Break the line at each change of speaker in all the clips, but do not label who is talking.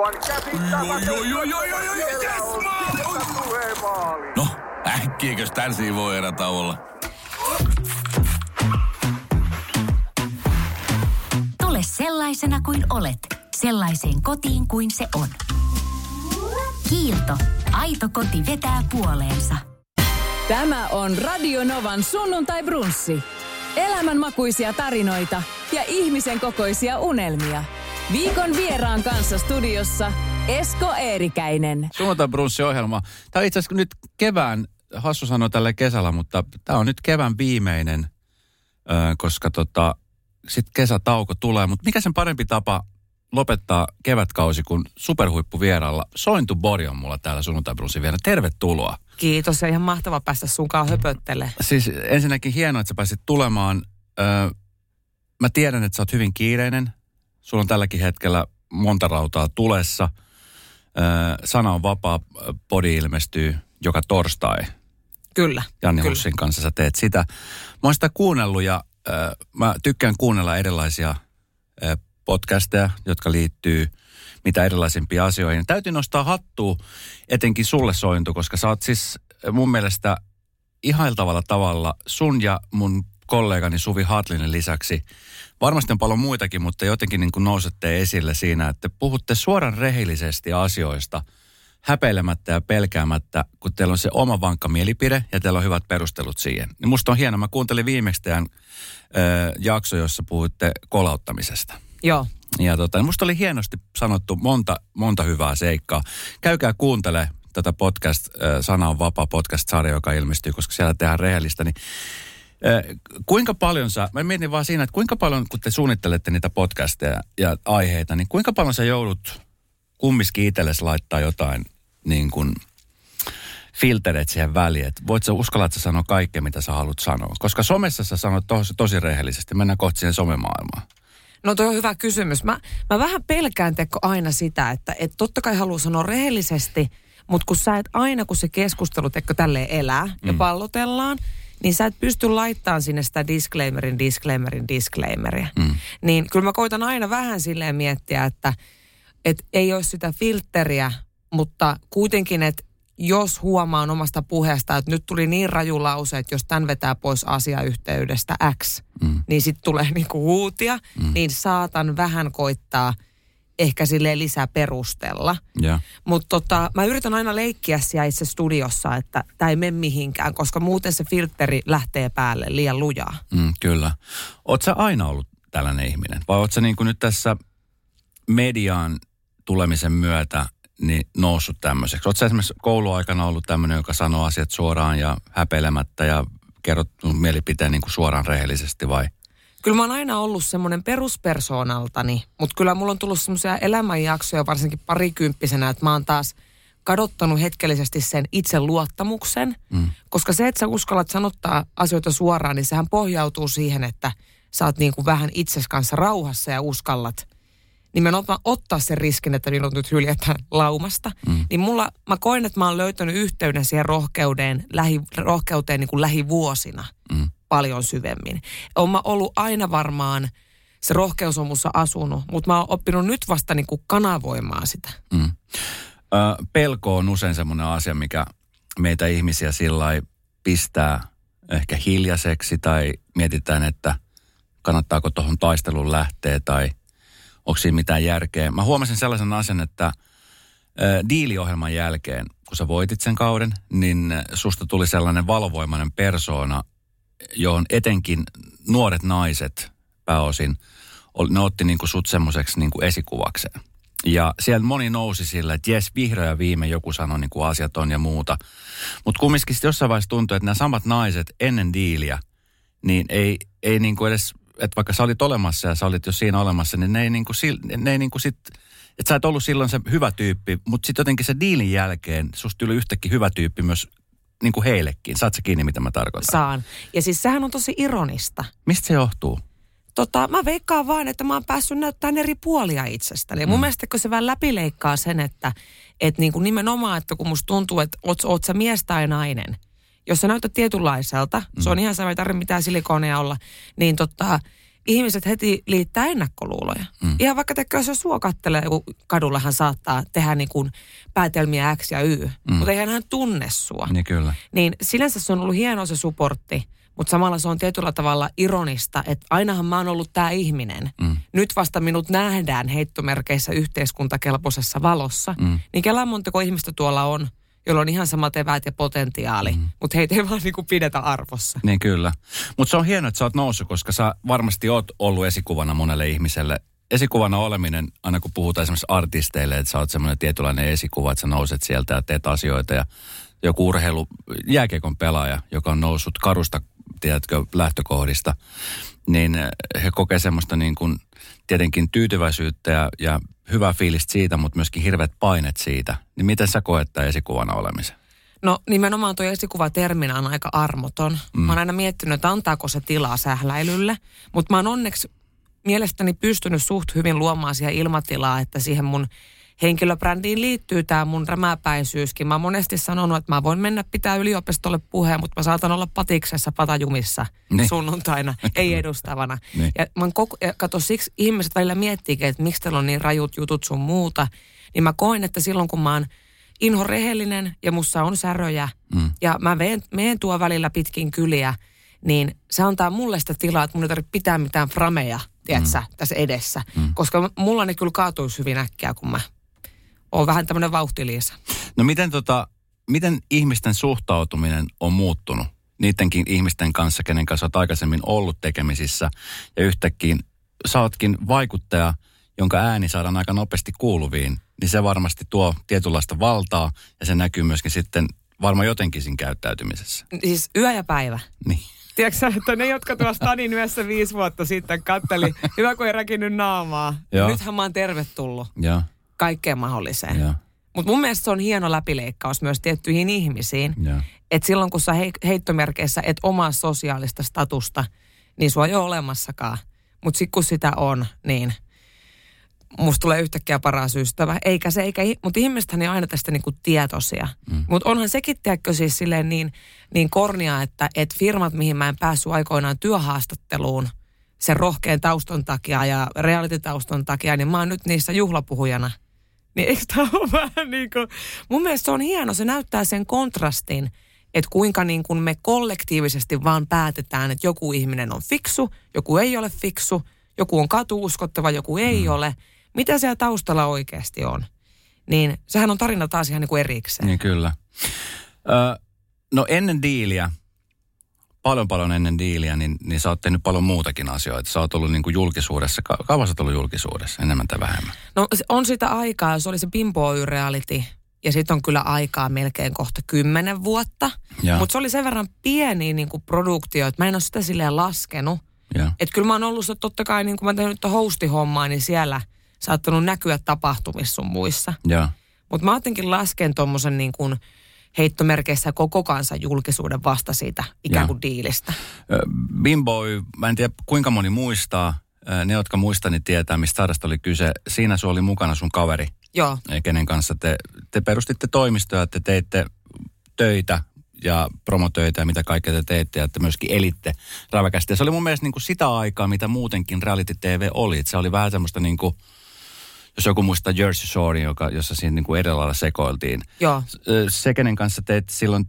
Aivan
yes. No, äkkiäkös tän voi erä olla?
Tule sellaisena kuin olet, sellaiseen kotiin kuin se on. Kiilto. Aito koti vetää puoleensa.
Tämä on Radio Novan sunnuntai brunssi. Elämänmakuisia tarinoita ja ihmisen kokoisia unelmia. Viikon vieraan kanssa studiossa Esko Eerikäinen.
Sunnuntai brunssi-ohjelma. Tämä on itse asiassa nyt kevään, hassu sanoi tälle kesällä, mutta tämä on nyt kevään viimeinen, koska tota, sitten kesätauko tulee. Mutta mikä sen parempi tapa lopettaa kevätkausi kuin superhuippuvieraalla. Sointu Bori on mulla täällä sunnuntai brunssin vieraana. Tervetuloa.
Kiitos ja ihan mahtava päästä sunkaan höpöttele.
Siis ensinnäkin hienoa, että sä pääsit tulemaan. Mä tiedän, että sä oot hyvin kiireinen. Sulla on tälläkin hetkellä monta rautaa tulessa. Sana on vapaa, podi ilmestyy joka torstai.
Kyllä.
Janni
kyllä.
Hussin kanssa sä teet sitä. Mä oon sitä kuunnellut ja äh, mä tykkään kuunnella erilaisia äh, podcasteja, jotka liittyy mitä erilaisimpia asioihin. Täytyy nostaa hattua etenkin sulle sointu, koska sä oot siis mun mielestä ihailtavalla tavalla sun ja mun kollegani Suvi Hartlinen lisäksi. Varmasti on paljon muitakin, mutta jotenkin niin kuin nousette esille siinä, että puhutte suoran rehellisesti asioista – häpeilemättä ja pelkäämättä, kun teillä on se oma vankka mielipide ja teillä on hyvät perustelut siihen. Niin musta on hienoa. Mä kuuntelin viimeksi teidän ö, jakso, jossa puhuitte kolauttamisesta.
Joo.
Ja tota, musta oli hienosti sanottu monta, monta hyvää seikkaa. Käykää kuuntele tätä podcast, Sana on vapaa podcast-sarja, joka ilmestyy, koska siellä tehdään rehellistä. Niin, kuinka paljon sä, mä mietin vaan siinä, että kuinka paljon, kun te suunnittelette niitä podcasteja ja aiheita, niin kuinka paljon sä joudut kumminkin itsellesi laittaa jotain niin kuin filtereet siihen väliin. Että voit sä uskalla, että sä sanoo kaikkea, mitä sä haluat sanoa. Koska somessa sä sanot tosi, tosi rehellisesti. Mennään kohti siihen somemaailmaan.
No toi on hyvä kysymys. Mä, mä vähän pelkään teko aina sitä, että et totta kai haluaa sanoa rehellisesti, mutta kun sä et aina, kun se keskustelu teko tälleen elää mm. ja pallotellaan, niin sä et pysty laittamaan sinne sitä disclaimerin, disclaimerin, disclaimeria. Mm. Niin kyllä mä koitan aina vähän silleen miettiä, että et ei ole sitä filteriä, mutta kuitenkin, että jos huomaan omasta puheesta, että nyt tuli niin raju lause, että jos tämän vetää pois asiayhteydestä X, mm. niin sitten tulee niinku huutia, mm. niin saatan vähän koittaa ehkä sille lisää perustella.
Yeah.
Mutta tota, mä yritän aina leikkiä siellä itse studiossa, että tämä ei mene mihinkään, koska muuten se filteri lähtee päälle liian lujaa.
Mm, kyllä. Oot sä aina ollut tällainen ihminen? Vai oot sä niin kuin nyt tässä mediaan tulemisen myötä niin noussut tämmöiseksi? Oletko esimerkiksi kouluaikana ollut tämmöinen, joka sanoo asiat suoraan ja häpeilemättä ja kerrot mielipiteen niin kuin suoraan rehellisesti vai?
Kyllä mä oon aina ollut semmoinen peruspersoonaltani, mutta kyllä mulla on tullut semmoisia elämänjaksoja varsinkin parikymppisenä, että mä oon taas kadottanut hetkellisesti sen itseluottamuksen, mm. koska se, että sä uskallat sanottaa asioita suoraan, niin sehän pohjautuu siihen, että sä oot niin kuin vähän itses kanssa rauhassa ja uskallat nimenomaan ottaa sen riskin, että minut nyt hyljetään laumasta. Mm. Niin mulla, mä koen, että mä oon löytänyt yhteyden siihen rohkeuteen, lähi, rohkeuteen niin kuin lähivuosina mm. Paljon syvemmin. Mä ollut aina varmaan, se rohkeus on mussa asunut, mutta mä oon oppinut nyt vasta niin kuin kanavoimaan sitä.
Mm. Ö, pelko on usein semmoinen asia, mikä meitä ihmisiä sillä pistää ehkä hiljaiseksi tai mietitään, että kannattaako tuohon taisteluun lähteä tai – onko siinä mitään järkeä. Mä huomasin sellaisen asian, että äh, diiliohjelman jälkeen, kun sä voitit sen kauden, niin susta tuli sellainen valovoimainen persoona, johon etenkin nuoret naiset pääosin, ne otti niin kuin sut semmoiseksi niin kuin esikuvakseen. Ja siellä moni nousi sillä, että jes, vihreä viime joku sanoi niin kuin asiat on ja muuta. Mutta kumminkin jossain vaiheessa tuntui, että nämä samat naiset ennen diiliä, niin ei, ei niin kuin edes että vaikka sä olit olemassa ja sä olit jo siinä olemassa, niin ne ei niinku, ne ei niinku sit, että sä et ollut silloin se hyvä tyyppi, mutta sitten jotenkin se diilin jälkeen susta tuli yhtäkkiä hyvä tyyppi myös niin kuin heillekin. Saat sä kiinni, mitä mä tarkoitan?
Saan. Ja siis sehän on tosi ironista.
Mistä se johtuu?
Tota, mä veikkaan vaan, että mä oon päässyt näyttämään eri puolia itsestäni. Ja mun mm. mielestä kun se vähän läpileikkaa sen, että et niin kuin nimenomaan, että kun musta tuntuu, että oot, oot sä mies tai nainen – jos sä näytät tietynlaiselta, mm. se on ihan sama, ei tarvitse mitään silikoneja olla, niin tota, ihmiset heti liittää ennakkoluuloja. Mm. Ihan vaikka tekee, jos sua kattelee joku kadulla, hän saattaa tehdä niin kuin päätelmiä X ja Y, mm. mutta eihän hän tunne sua.
Niin kyllä.
Niin sinänsä se on ollut hieno se supportti, mutta samalla se on tietyllä tavalla ironista, että ainahan mä oon ollut tämä ihminen. Mm. Nyt vasta minut nähdään heittomerkeissä yhteiskuntakelpoisessa valossa. Mm. Niin kelaa montako ihmistä tuolla on, jolla on ihan samat eväät ja potentiaali, mm. mutta heitä ei vaan niinku pidetä arvossa.
Niin kyllä. Mutta se on hienoa, että sä oot noussut, koska sä varmasti oot ollut esikuvana monelle ihmiselle. Esikuvana oleminen, aina kun puhutaan esimerkiksi artisteille, että sä oot semmoinen tietynlainen esikuva, että sä nouset sieltä ja teet asioita ja joku urheilu, jääkiekon pelaaja, joka on noussut karusta, tiedätkö, lähtökohdista, niin he kokee semmoista niin kuin tietenkin tyytyväisyyttä ja, ja hyvää fiilistä siitä, mutta myöskin hirveät painet siitä. Niin miten sä koet tämän esikuvana olemisen?
No nimenomaan tuo esikuva-terminä on aika armoton. Mm. Mä oon aina miettinyt, että antaako se tilaa sähläilylle, mutta mä oon onneksi mielestäni pystynyt suht hyvin luomaan siihen ilmatilaa, että siihen mun henkilöbrändiin liittyy tämä mun rämäpäisyyskin. Mä oon monesti sanonut, että mä voin mennä pitää yliopistolle puheen, mutta mä saatan olla patiksessa patajumissa niin. sunnuntaina, ei edustavana. Niin. Ja mä koko, ja kato, siksi ihmiset välillä miettiikin, että miksi teillä on niin rajut jutut sun muuta. Niin mä koen, että silloin kun mä oon inho rehellinen ja mussa on säröjä mm. ja mä meen, meen tuo välillä pitkin kyliä, niin se antaa mulle sitä tilaa, että mun ei tarvitse pitää mitään frameja, tiedätkö, mm. tässä edessä. Mm. Koska mulla ne kyllä kaatuisi hyvin äkkiä, kun mä on vähän tämmöinen vauhtiliisa.
No miten, tota, miten ihmisten suhtautuminen on muuttunut? Niidenkin ihmisten kanssa, kenen kanssa olet aikaisemmin ollut tekemisissä. Ja yhtäkkiä sä ootkin vaikuttaja, jonka ääni saadaan aika nopeasti kuuluviin. Niin se varmasti tuo tietynlaista valtaa ja se näkyy myöskin sitten varmaan jotenkin siinä käyttäytymisessä.
Siis yö ja päivä.
Niin.
Tiedätkö että ne, jotka tuossa Stadin yössä viisi vuotta sitten katteli, hyvä kun ei räkinnyt naamaa. Joo. Nythän mä oon tervetullut.
Joo
kaikkeen mahdolliseen. Mutta mun mielestä se on hieno läpileikkaus myös tiettyihin ihmisiin. Että silloin kun sä he, heittomerkeissä et omaa sosiaalista statusta, niin sua ei ole olemassakaan. Mutta sitten kun sitä on, niin musta tulee yhtäkkiä paras ystävä. Eikä se, eikä, mutta ihmisethän ei aina tästä niinku tietoisia. Mm. Mutta onhan sekin, tiedätkö, siis silleen niin, niin kornia, että et firmat, mihin mä en päässyt aikoinaan työhaastatteluun sen rohkean taustan takia ja reality-taustan takia, niin mä oon nyt niissä juhlapuhujana – niin eikö tämä ole vähän niin kuin, mun mielestä se on hieno, se näyttää sen kontrastin, että kuinka niin kuin me kollektiivisesti vaan päätetään, että joku ihminen on fiksu, joku ei ole fiksu, joku on katuuskottava, joku ei mm. ole. Mitä siellä taustalla oikeasti on? Niin sehän on tarina taas ihan niin kuin erikseen.
Niin kyllä. Ö, no ennen diiliä paljon paljon ennen diiliä, niin, niin sä oot tehnyt paljon muutakin asioita. Sä oot ollut niin kuin julkisuudessa. Ka- kauan sä ollut julkisuudessa, enemmän tai vähemmän?
No on sitä aikaa, se oli se Pimpo Reality. Ja sitten on kyllä aikaa melkein kohta kymmenen vuotta. Mutta se oli sen verran pieni niin kuin produktio, että mä en ole sitä silleen laskenut. Että kyllä mä oon ollut se totta kai, niin kun mä tehnyt hostihommaa, niin siellä saattanut näkyä tapahtumissa sun muissa. Mutta mä jotenkin lasken tuommoisen niin kuin – heittomerkeissä koko kansan julkisuuden vasta siitä ikään kuin ja. diilistä.
Bimboy, mä en tiedä kuinka moni muistaa, ne jotka muistaa, niin tietää, mistä sairasta oli kyse. Siinä sun oli mukana sun kaveri.
Joo.
Kenen kanssa te, te perustitte toimistoja, te teitte töitä ja promotöitä ja mitä kaikkea te teitte ja että myöskin elitte räväkästi. Ja se oli mun mielestä niin kuin sitä aikaa, mitä muutenkin reality TV oli. Että se oli vähän semmoista niin kuin – jos joku muistaa Jersey Shore, joka, jossa siinä niin kuin edellä sekoiltiin.
Joo.
Se, kenen kanssa teit silloin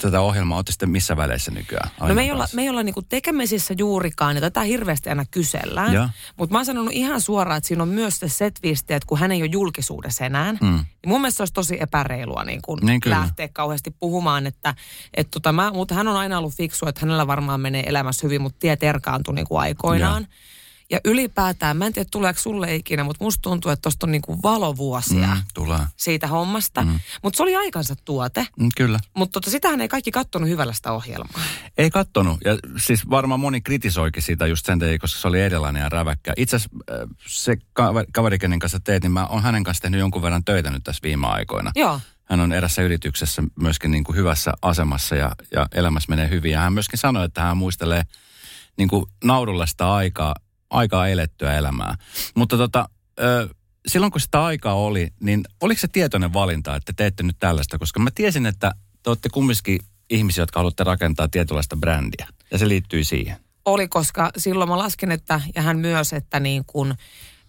tätä ohjelmaa, olette sitten missä väleissä nykyään?
No me ei olla, me ei olla niinku tekemisissä juurikaan, ja tätä hirveästi aina kysellään. Mutta mä oon sanonut ihan suoraan, että siinä on myös se setvisti, että kun hän ei ole julkisuudessa enää, mm. niin mun mielestä se olisi tosi epäreilua niin kun niin lähteä kauheasti puhumaan, että et tota, mä, mutta hän on aina ollut fiksu, että hänellä varmaan menee elämässä hyvin, mutta tie terkaantui niin kuin aikoinaan. Ja. Ja ylipäätään, mä en tiedä tuleeko sulle ikinä, mutta musta tuntuu, että tosta on niinku valovuosia
mm, tulee.
siitä hommasta. Mm. Mutta se oli aikansa tuote.
Mm, kyllä.
Mutta tota, sitähän ei kaikki kattonut hyvällä sitä ohjelmaa.
Ei kattonut. Ja siis varmaan moni kritisoikin sitä just sen takia, koska se oli erilainen ja räväkkä. Itse asiassa äh, se kaveri, kenen kanssa teet, niin mä oon hänen kanssa tehnyt jonkun verran töitä nyt tässä viime aikoina.
Joo.
Hän on erässä yrityksessä myöskin niin kuin hyvässä asemassa ja, ja elämässä menee hyvin. Ja hän myöskin sanoi, että hän muistelee niin kuin naurulla sitä aikaa, aikaa elettyä elämää. Mutta tota, ö, silloin kun sitä aikaa oli, niin oliko se tietoinen valinta, että teette nyt tällaista? Koska mä tiesin, että te olette kumminkin ihmisiä, jotka haluatte rakentaa tietynlaista brändiä. Ja se liittyy siihen.
Oli, koska silloin mä lasken, että, ja hän myös, että niin kuin,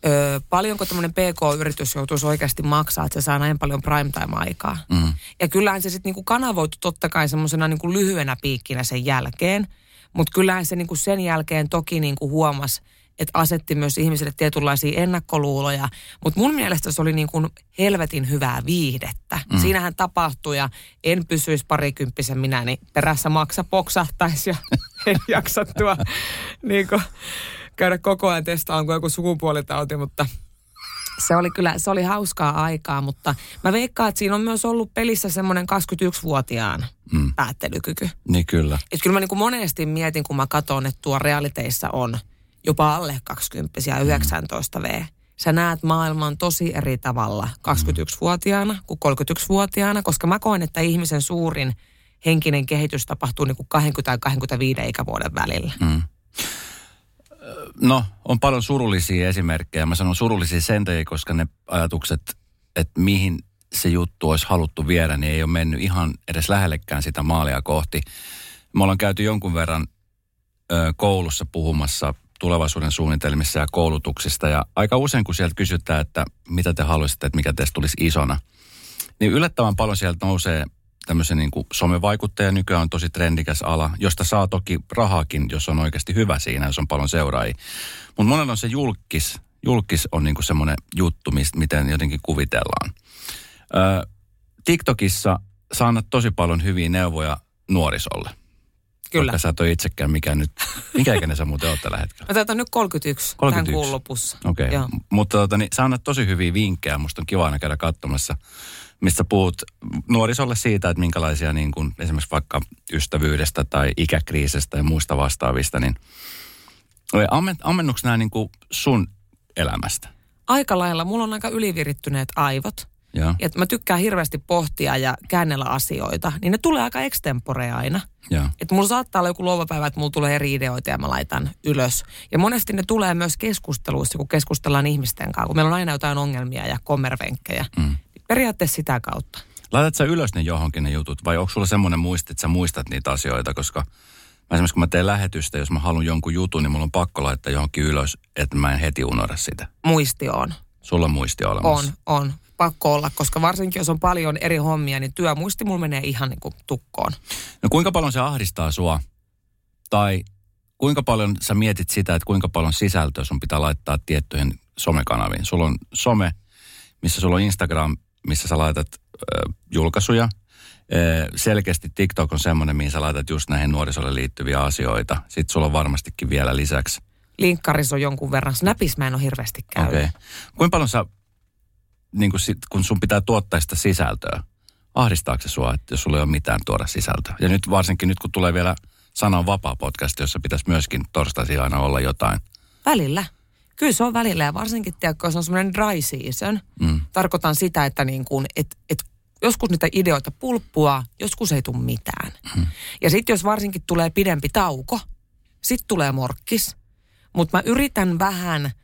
ö, paljonko tämmöinen PK-yritys joutuisi oikeasti maksaa, että se saa näin paljon primetime-aikaa. Mm. Ja kyllähän se sitten niin kanavoitu totta kai semmoisena niin lyhyenä piikkinä sen jälkeen, mutta kyllähän se niin sen jälkeen toki niin huomasi, että asetti myös ihmisille tietynlaisia ennakkoluuloja. Mutta mun mielestä se oli niin kuin helvetin hyvää viihdettä. Mm. Siinähän tapahtui ja en pysyisi parikymppisen minä, niin perässä maksa poksahtaisi ja en jaksa tuo niin kuin, käydä koko ajan testaanko joku sukupuolitauti, mutta se oli kyllä, se oli hauskaa aikaa, mutta mä veikkaan, että siinä on myös ollut pelissä semmoinen 21-vuotiaan mm. päättelykyky.
Niin kyllä.
Et kyllä mä niin kuin monesti mietin, kun mä katson, että tuo realiteissa on jopa alle 20 ja 19 V. Sä näet maailman tosi eri tavalla 21-vuotiaana kuin 31-vuotiaana, koska mä koen, että ihmisen suurin henkinen kehitys tapahtuu niin kuin 20 ja 25 ikävuoden välillä. Mm.
No, on paljon surullisia esimerkkejä. Mä sanon surullisia sen takia, koska ne ajatukset, että mihin se juttu olisi haluttu viedä, niin ei ole mennyt ihan edes lähellekään sitä maalia kohti. Me ollaan käyty jonkun verran ö, koulussa puhumassa tulevaisuuden suunnitelmissa ja koulutuksista. Ja aika usein, kun sieltä kysytään, että mitä te haluaisitte, että mikä teistä tulisi isona, niin yllättävän paljon sieltä nousee tämmöisen niin kuin somevaikuttaja nykyään on tosi trendikäs ala, josta saa toki rahaakin, jos on oikeasti hyvä siinä, jos on paljon seuraajia. Mutta monella on se julkis, julkis on niin kuin semmoinen juttu, mistä, miten jotenkin kuvitellaan. Ö, TikTokissa saa tosi paljon hyviä neuvoja nuorisolle.
Kyllä.
Vaikka sä et ole itsekään mikä nyt, mikä ikäinen sä muuten oot tällä hetkellä?
Mä täytän nyt 31, 31. tämän kuun lopussa.
Okei, okay. mutta tota, niin, sä annat tosi hyviä vinkkejä, musta on kiva aina käydä katsomassa, missä puhut nuorisolle siitä, että minkälaisia niin kuin, esimerkiksi vaikka ystävyydestä tai ikäkriisistä ja muista vastaavista, niin ammennuks nämä niin sun elämästä?
Aika lailla. Mulla on aika ylivirittyneet aivot. Ja. ja mä tykkään hirveästi pohtia ja käännellä asioita, niin ne tulee aika extempore aina. Ja. Että mulla saattaa olla joku luovapäivä, että mulla tulee eri ideoita ja mä laitan ylös. Ja monesti ne tulee myös keskusteluissa, kun keskustellaan ihmisten kanssa, kun meillä on aina jotain ongelmia ja kommervenkkejä. Mm. Periaatteessa sitä kautta.
Laitat sä ylös ne johonkin ne jutut vai onko sulla semmoinen muisti, että sä muistat niitä asioita, koska mä esimerkiksi kun mä teen lähetystä, jos mä haluan jonkun jutun, niin mulla on pakko laittaa johonkin ylös, että mä en heti unohda sitä.
Muisti on.
Sulla on muisti olemassa.
On, on pakko olla, koska varsinkin jos on paljon eri hommia, niin työmuisti mulla menee ihan niin kuin tukkoon.
No kuinka paljon se ahdistaa sua? Tai kuinka paljon sä mietit sitä, että kuinka paljon sisältöä sun pitää laittaa tiettyihin somekanaviin? Sulla on some, missä sulla on Instagram, missä sä laitat äh, julkaisuja. selkeästi TikTok on semmoinen, mihin sä laitat just näihin nuorisolle liittyviä asioita. Sitten sulla on varmastikin vielä lisäksi.
Linkkaris on jonkun verran. Snapis mä en ole hirveästi käynyt.
Okay. Kuinka paljon sä niin kun, sit, kun sun pitää tuottaa sitä sisältöä, ahdistaako se sua, että jos sulla ei ole mitään tuoda sisältöä? Ja nyt varsinkin nyt, kun tulee vielä Sanan vapaa podcast, jossa pitäisi myöskin torstaisin aina olla jotain.
Välillä. Kyllä se on välillä ja varsinkin, tiedätkö, se on semmoinen dry season. Mm. Tarkoitan sitä, että niin kuin, et, et joskus niitä ideoita pulppua, joskus ei tule mitään. Mm. Ja sitten jos varsinkin tulee pidempi tauko, sitten tulee morkkis. Mutta mä yritän vähän –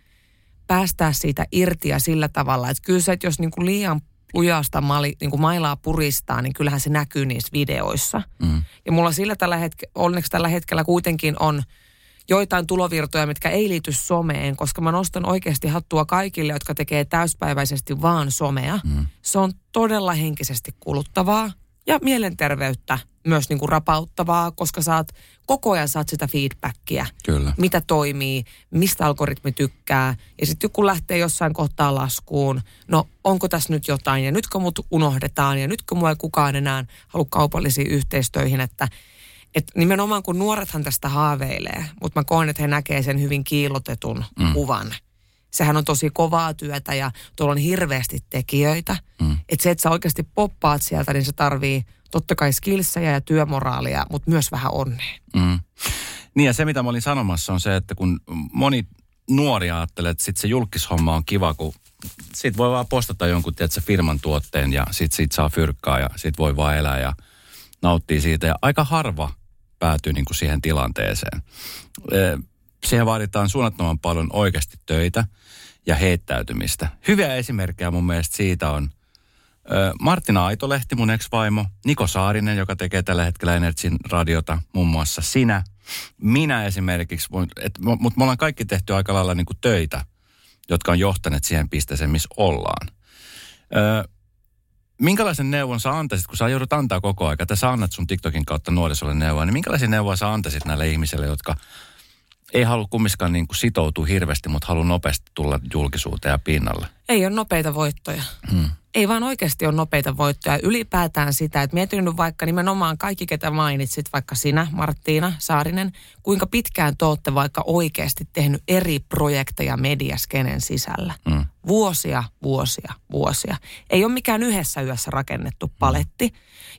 päästää siitä irti ja sillä tavalla, että kyllä se, että jos niin kuin liian lujasta mali, niin kuin mailaa puristaa, niin kyllähän se näkyy niissä videoissa. Mm. Ja mulla sillä tällä hetkellä, onneksi tällä hetkellä kuitenkin on joitain tulovirtoja, mitkä ei liity someen, koska mä nostan oikeasti hattua kaikille, jotka tekee täyspäiväisesti vaan somea. Mm. Se on todella henkisesti kuluttavaa ja mielenterveyttä myös niin kuin rapauttavaa, koska saat koko ajan saat sitä feedbackia.
Kyllä.
Mitä toimii, mistä algoritmi tykkää. Ja sitten kun lähtee jossain kohtaa laskuun, no onko tässä nyt jotain ja nytkö mut unohdetaan ja nytkö mua ei kukaan enää halua kaupallisiin yhteistöihin, että et nimenomaan kun nuorethan tästä haaveilee, mutta mä koen, että he näkee sen hyvin kiilotetun mm. kuvan. Sehän on tosi kovaa työtä ja tuolla on hirveästi tekijöitä. Mm. Että se, että sä oikeasti poppaat sieltä, niin se tarvii totta kai skillsejä ja työmoraalia, mutta myös vähän onnea. Mm.
Niin ja se, mitä mä olin sanomassa, on se, että kun moni nuori ajattelee, että sit se julkishomma on kiva, kun sit voi vaan postata jonkun, tiedätkö, firman tuotteen ja sit siitä saa fyrkkaa ja sit voi vaan elää ja nauttii siitä. Ja aika harva päätyy niin kuin siihen tilanteeseen. Siihen vaaditaan suunnattoman paljon oikeasti töitä ja heittäytymistä. Hyviä esimerkkejä mun mielestä siitä on – Martina Aitolehti, mun ex-vaimo, Niko Saarinen, joka tekee tällä hetkellä Energin radiota, muun muassa sinä. minä esimerkiksi, mutta me ollaan kaikki tehty aika lailla niin töitä, jotka on johtaneet siihen pisteeseen, missä ollaan. Öö, minkälaisen neuvon sä antaisit, kun sä joudut antaa koko aika, että sä annat sun TikTokin kautta nuorisolle neuvoa, niin minkälaisia neuvoja sä antaisit näille ihmisille, jotka ei halua kumminkaan niin kuin sitoutua hirveästi, mutta haluaa nopeasti tulla julkisuuteen ja pinnalle?
Ei ole nopeita voittoja. Hmm ei vaan oikeasti ole nopeita voittoja. Ylipäätään sitä, että mietin nyt vaikka nimenomaan kaikki, ketä mainitsit, vaikka sinä, Marttiina Saarinen, kuinka pitkään te olette vaikka oikeasti tehnyt eri projekteja mediaskenen sisällä. Mm. Vuosia, vuosia, vuosia. Ei ole mikään yhdessä yössä rakennettu paletti.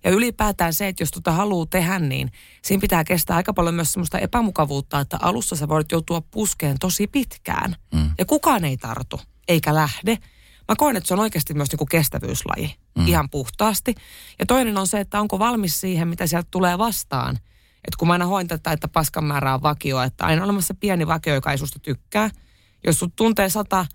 Ja ylipäätään se, että jos tuota haluaa tehdä, niin siinä pitää kestää aika paljon myös semmoista epämukavuutta, että alussa sä voit joutua puskeen tosi pitkään. Mm. Ja kukaan ei tartu, eikä lähde – Mä koen, että se on oikeasti myös niinku kestävyyslaji mm. ihan puhtaasti. Ja toinen on se, että onko valmis siihen, mitä sieltä tulee vastaan. Että kun mä aina hoin tätä, että paskan määrä on vakio, että aina olemassa pieni vakio, joka ei susta tykkää. Jos sut tuntee sata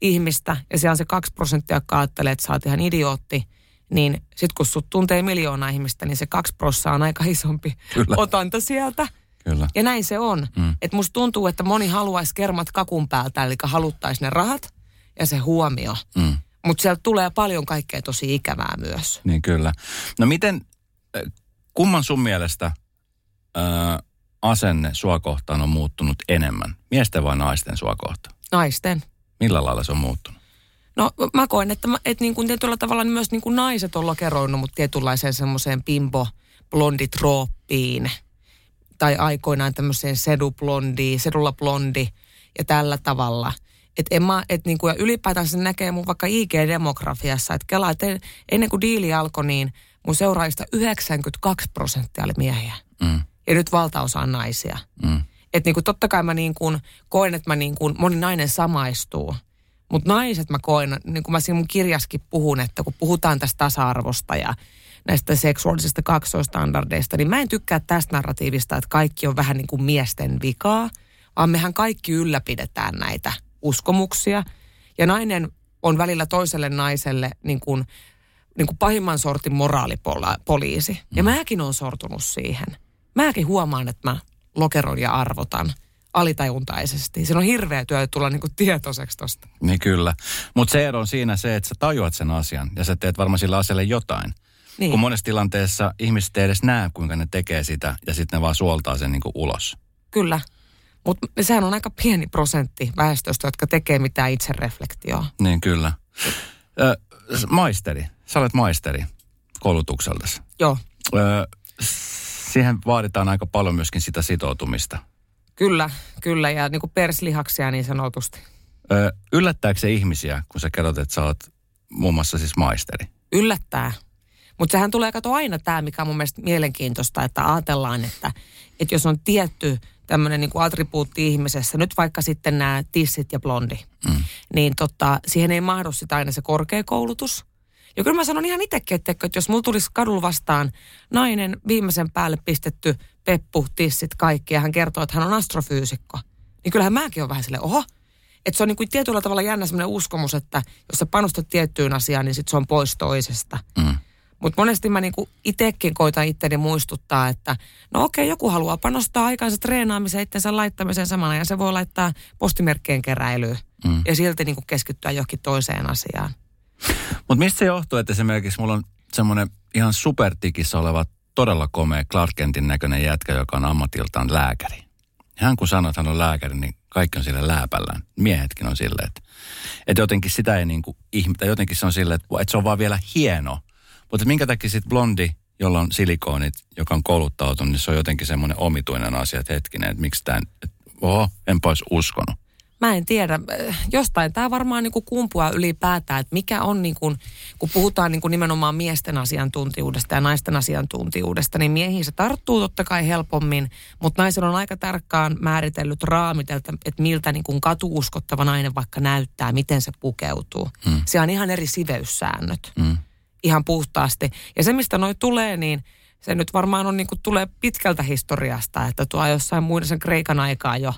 ihmistä ja siellä on se kaksi prosenttia, joka ajattelee, että sä oot ihan idiootti, niin sit kun sut tuntee miljoona ihmistä, niin se kaksi prosenttia on aika isompi Kyllä. otanta sieltä. Kyllä. Ja näin se on. Mm. Että musta tuntuu, että moni haluaisi kermat kakun päältä, eli haluttaisi ne rahat ja se huomio. Mm. Mutta sieltä tulee paljon kaikkea tosi ikävää myös.
Niin kyllä. No miten, kumman sun mielestä ää, asenne sua kohtaan on muuttunut enemmän? Miesten vai naisten sua kohtaan?
Naisten.
Millä lailla se on muuttunut?
No mä koen, että, mä, että niin kuin tietyllä tavalla myös niin kuin naiset on lokeroinut mut tietynlaiseen semmoiseen pimpo blonditrooppiin tai aikoinaan tämmöiseen sedublondi, sedulla blondi ja tällä tavalla – että en mä, et niinku, ja ylipäätään se näkee mun vaikka IG-demografiassa, että kela, että ennen kuin diili alkoi, niin mun seuraajista 92 prosenttia oli miehiä. Mm. Ja nyt valtaosa on naisia. Mm. Että niinku, totta kai mä niinku, koen, että mä niinku, moni nainen samaistuu. Mutta naiset mä koen, niin kuin mä siinä mun kirjaskin puhun, että kun puhutaan tästä tasa-arvosta ja näistä seksuaalisista kaksoistandardeista, niin mä en tykkää tästä narratiivista, että kaikki on vähän niin kuin miesten vikaa, vaan mehän kaikki ylläpidetään näitä – uskomuksia. Ja nainen on välillä toiselle naiselle niin kuin, niin kuin pahimman sortin moraalipoliisi. Ja mm. mäkin on sortunut siihen. Mäkin huomaan, että mä lokeron ja arvotan alitajuntaisesti. Se on hirveä työ tulla niin kuin tietoiseksi tosta.
Niin kyllä. Mutta se ero on siinä se, että sä tajuat sen asian ja sä teet varmaan sillä asialle jotain. Niin. Kun monessa tilanteessa ihmiset ei edes näe, kuinka ne tekee sitä ja sitten ne vaan suoltaa sen niin kuin ulos.
Kyllä. Mutta sehän on aika pieni prosentti väestöstä, jotka tekee mitään itsereflektioa.
Niin kyllä. Ö, maisteri. Sä olet maisteri koulutukseltasi.
Joo. Ö,
siihen vaaditaan aika paljon myöskin sitä sitoutumista.
Kyllä, kyllä. Ja niin kuin perslihaksia niin sanotusti.
Ö, yllättääkö se ihmisiä, kun sä kerrot, että sä oot muun muassa siis maisteri?
Yllättää. Mutta sehän tulee kato aina tämä, mikä on mun mielestä mielenkiintoista, että ajatellaan, että, että jos on tietty tämmöinen niin attribuutti ihmisessä, nyt vaikka sitten nämä tissit ja blondi, mm. niin tota, siihen ei mahdu sitä aina se korkeakoulutus. Ja kyllä mä sanon ihan itsekin, että, että jos mulla tulisi kadulla vastaan nainen viimeisen päälle pistetty peppu, tissit, kaikki, ja hän kertoo, että hän on astrofyysikko, niin kyllähän mäkin on vähän silleen, oho, että se on niin kuin tietyllä tavalla jännä semmoinen uskomus, että jos sä panostat tiettyyn asiaan, niin sit se on pois toisesta. Mm. Mutta monesti mä niinku itsekin koitan itteni muistuttaa, että no okei, joku haluaa panostaa aikansa treenaamiseen, itsensä laittamiseen samana ja se voi laittaa postimerkkeen keräilyyn mm. ja silti niinku keskittyä johonkin toiseen asiaan.
Mutta mistä se johtuu, että esimerkiksi mulla on semmoinen ihan supertikissä oleva todella komea Clark Kentin näköinen jätkä, joka on ammatiltaan lääkäri. Hän kun sanoo, että hän on lääkäri, niin kaikki on sille lääpällään. Miehetkin on silleen, että, että jotenkin sitä ei niin kuin ihmitä, jotenkin se on silleen, että, että se on vaan vielä hieno – mutta minkä takia sitten blondi, jolla on silikoonit, joka on kouluttautunut, niin se on jotenkin semmoinen omituinen asia, että hetkinen, että miksi tämä, oho, enpä olisi uskonut.
Mä en tiedä. Jostain tämä varmaan niin kumpua ylipäätään, että mikä on, niin kuin, kun puhutaan niin kuin nimenomaan miesten asiantuntijuudesta ja naisten asiantuntijuudesta, niin miehiin se tarttuu totta kai helpommin, mutta naisen on aika tarkkaan määritellyt raamit, että, että miltä niin kuin katuuskottava nainen vaikka näyttää, miten se pukeutuu. Hmm. Se on ihan eri siveyssäännöt. Hmm ihan puhtaasti. Ja se, mistä noi tulee, niin se nyt varmaan on niin kuin, tulee pitkältä historiasta, että tuo jossain muiden Kreikan aikaa jo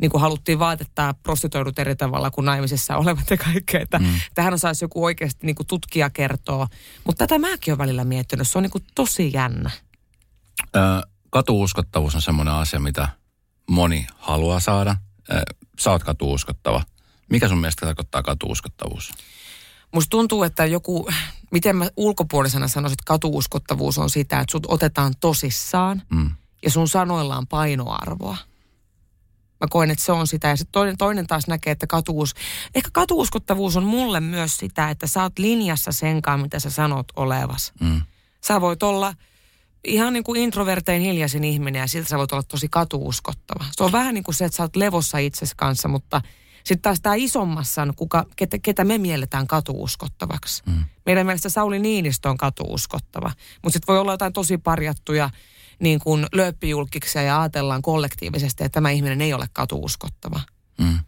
niin kuin haluttiin vaatettaa prostituoidut eri tavalla kuin naimisissa olevat ja kaikkea. Että mm. Tähän osaisi joku oikeasti niin kuin tutkija kertoa. Mutta tätä mäkin olen välillä miettinyt. Se on niin kuin tosi jännä.
Ö, katuuskottavuus on semmoinen asia, mitä moni haluaa saada. Ö, Sä oot katuuskottava. Mikä sun mielestä tarkoittaa katuuskottavuus?
Musta tuntuu, että joku, miten mä ulkopuolisena sanoisin, että katuuskottavuus on sitä, että sut otetaan tosissaan
Mm.
ja sun sanoilla on painoarvoa. Mä koen, että se on sitä. Ja sitten toinen, toinen taas näkee, että katuus, ehkä katuuskottavuus on mulle myös sitä, että sä oot linjassa senkaan, mitä sä sanot olevas.
Mm.
Sä voit olla ihan niin kuin introvertein hiljaisin ihminen ja siltä sä voit olla tosi katuuskottava. Se on vähän niin kuin se, että sä oot levossa itsesi kanssa, mutta sitten taas tämä isommassa on, kuka, ketä, ketä me mielletään katuuskottavaksi. Mm. Meidän mielestä Sauli Niinistö on katuuskottava, mutta sitten voi olla jotain tosi parjattuja niin kuin lööppijulkiksia ja ajatellaan kollektiivisesti, että tämä ihminen ei ole katuuskottava.
Mm.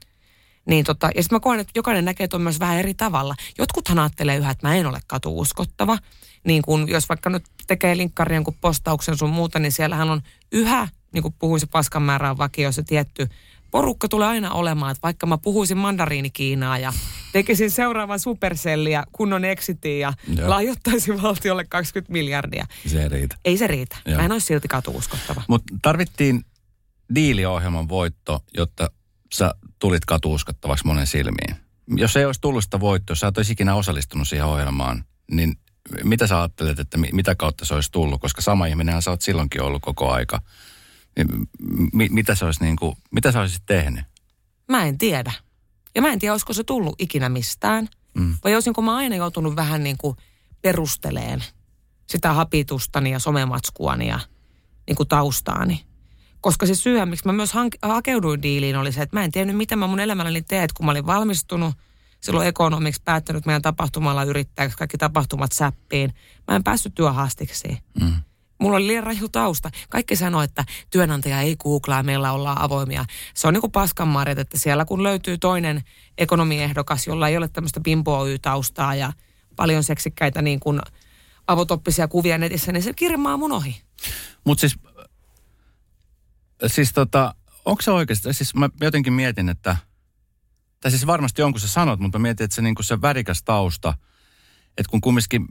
Niin tota, ja sitten mä koen, että jokainen näkee tuon myös vähän eri tavalla. Jotkuthan ajattelee yhä, että mä en ole katuuskottava. Niin kun, jos vaikka nyt tekee linkkarin jonkun postauksen sun muuta, niin siellähän on yhä, niin kuin puhuin se paskan määrä on vakio, se tietty porukka tulee aina olemaan, että vaikka mä puhuisin mandariinikiinaa ja tekisin seuraavan supercellia, kunnon exitin ja
Joo.
lahjoittaisin valtiolle 20 miljardia.
Se ei riitä.
Ei se riitä.
Joo.
Mä en olisi silti katuuskottava.
Mutta tarvittiin diiliohjelman voitto, jotta sä tulit katuuskottavaksi monen silmiin. Jos ei olisi tullut sitä voittoa, sä et olisi ikinä osallistunut siihen ohjelmaan, niin mitä sä ajattelet, että mi- mitä kautta se olisi tullut? Koska sama ihminenhän sä oot silloinkin ollut koko aika. Niin Mi- mitä, se olisi niin kuin, mitä sä olisit tehnyt?
Mä en tiedä. Ja mä en tiedä, olisiko se tullut ikinä mistään.
Mm.
Vai olisinko mä aina joutunut vähän niin kuin perusteleen sitä hapitustani ja somematskua ja niin kuin taustaani. Koska se syy, miksi mä myös hank- hakeuduin diiliin, oli se, että mä en tiennyt, mitä mä mun elämälläni teet, kun mä olin valmistunut silloin ekonomiksi päättänyt meidän tapahtumalla yrittäjäksi kaikki tapahtumat säppiin. Mä en päässyt työhaastiksiin.
Mm.
Mulla oli liian raju tausta. Kaikki sanoo, että työnantaja ei googlaa meillä ollaan avoimia. Se on niin kuin paskanmarjat, että siellä kun löytyy toinen ekonomiehdokas, jolla ei ole tämmöistä bimbo taustaa ja paljon seksikkäitä niin kuin avotoppisia kuvia netissä, niin se kirmaa mun ohi.
Mutta siis, siis tota, onko se oikeasti, siis mä jotenkin mietin, että, tai siis varmasti jonkun sä sanot, mutta mä mietin, että se, niinku se värikäs tausta, että kun kumminkin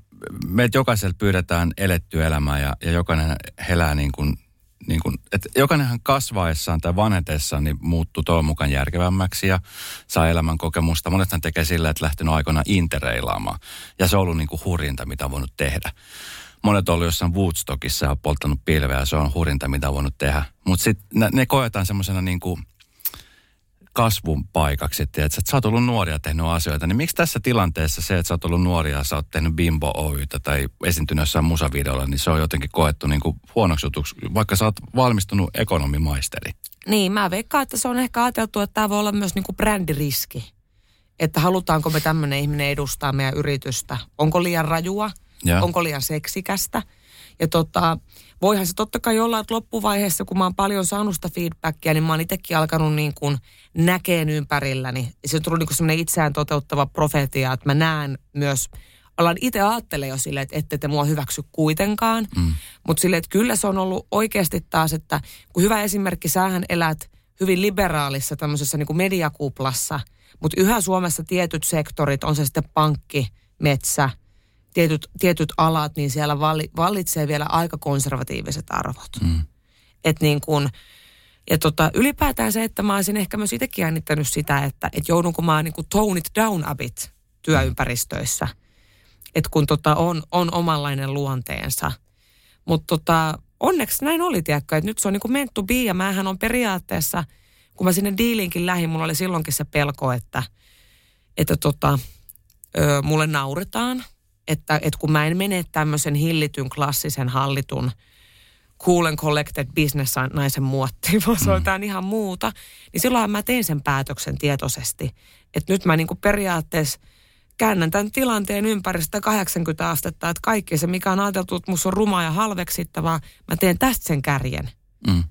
meitä jokaiselta pyydetään elettyä elämää ja, ja jokainen elää niin kuin, niin kuin, että jokainenhan kasvaessaan tai vanhetessaan niin muuttuu toivon mukaan järkevämmäksi ja saa elämän kokemusta. Monethan tekee sillä, että lähtenyt aikoina intereilaamaan ja se on ollut niin kuin hurjinta, mitä on voinut tehdä. Monet on ollut jossain Woodstockissa ja polttanut pilveä ja se on hurinta, mitä on voinut tehdä. Mutta sitten ne, ne koetaan semmoisena niin kuin kasvun paikaksi, että, että sä oot ollut nuoria ja tehnyt asioita, niin miksi tässä tilanteessa se, että sä oot ollut nuoria ja sä oot tehnyt Bimbo Oytä tai esiintynyt jossain musavideolla, niin se on jotenkin koettu niin kuin huonoksi jutuksi, vaikka sä oot valmistunut ekonomimaisteri.
Niin, mä veikkaan, että se on ehkä ajateltu, että tämä voi olla myös niin kuin brändiriski. Että halutaanko me tämmöinen ihminen edustaa meidän yritystä. Onko liian rajua?
Joo.
Onko liian seksikästä? Ja tota, voihan se totta kai olla, että loppuvaiheessa, kun mä oon paljon saanut sitä feedbackia, niin mä oon itsekin alkanut niin kuin näkeen ympärilläni. Se on tullut niin kuin semmoinen itseään toteuttava profetia, että mä näen myös, alan itse ajattele jo silleen, että ette te mua hyväksy kuitenkaan. Mm. Mutta silleen, että kyllä se on ollut oikeasti taas, että kun hyvä esimerkki, sähän elät hyvin liberaalissa tämmöisessä niin kuin mediakuplassa, mutta yhä Suomessa tietyt sektorit, on se sitten pankki, metsä, tietyt, tietyt alat, niin siellä valli, vallitsee vielä aika konservatiiviset arvot. Mm. Et niin kun, ja tota, ylipäätään se, että mä olisin ehkä myös itsekin jännittänyt sitä, että et joudunko mä niin tone it down a bit työympäristöissä. Että kun tota on, on omanlainen luonteensa. Mutta tota, onneksi näin oli, tiedätkö, että nyt se on niin kuin meant to be ja mähän on periaatteessa, kun mä sinne diiliinkin lähin, mulla oli silloinkin se pelko, että, että tota, ö, mulle nauretaan, että, että kun mä en mene tämmöisen hillityn, klassisen, hallitun, cool and collected business naisen muottiin, vaan se on jotain ihan muuta, niin silloinhan mä tein sen päätöksen tietoisesti. Että nyt mä niinku periaatteessa käännän tämän tilanteen ympäri sitä 80 astetta, että kaikki se, mikä on ajateltu, että musta on ruma ja halveksittavaa, mä teen tästä sen kärjen.
Mm.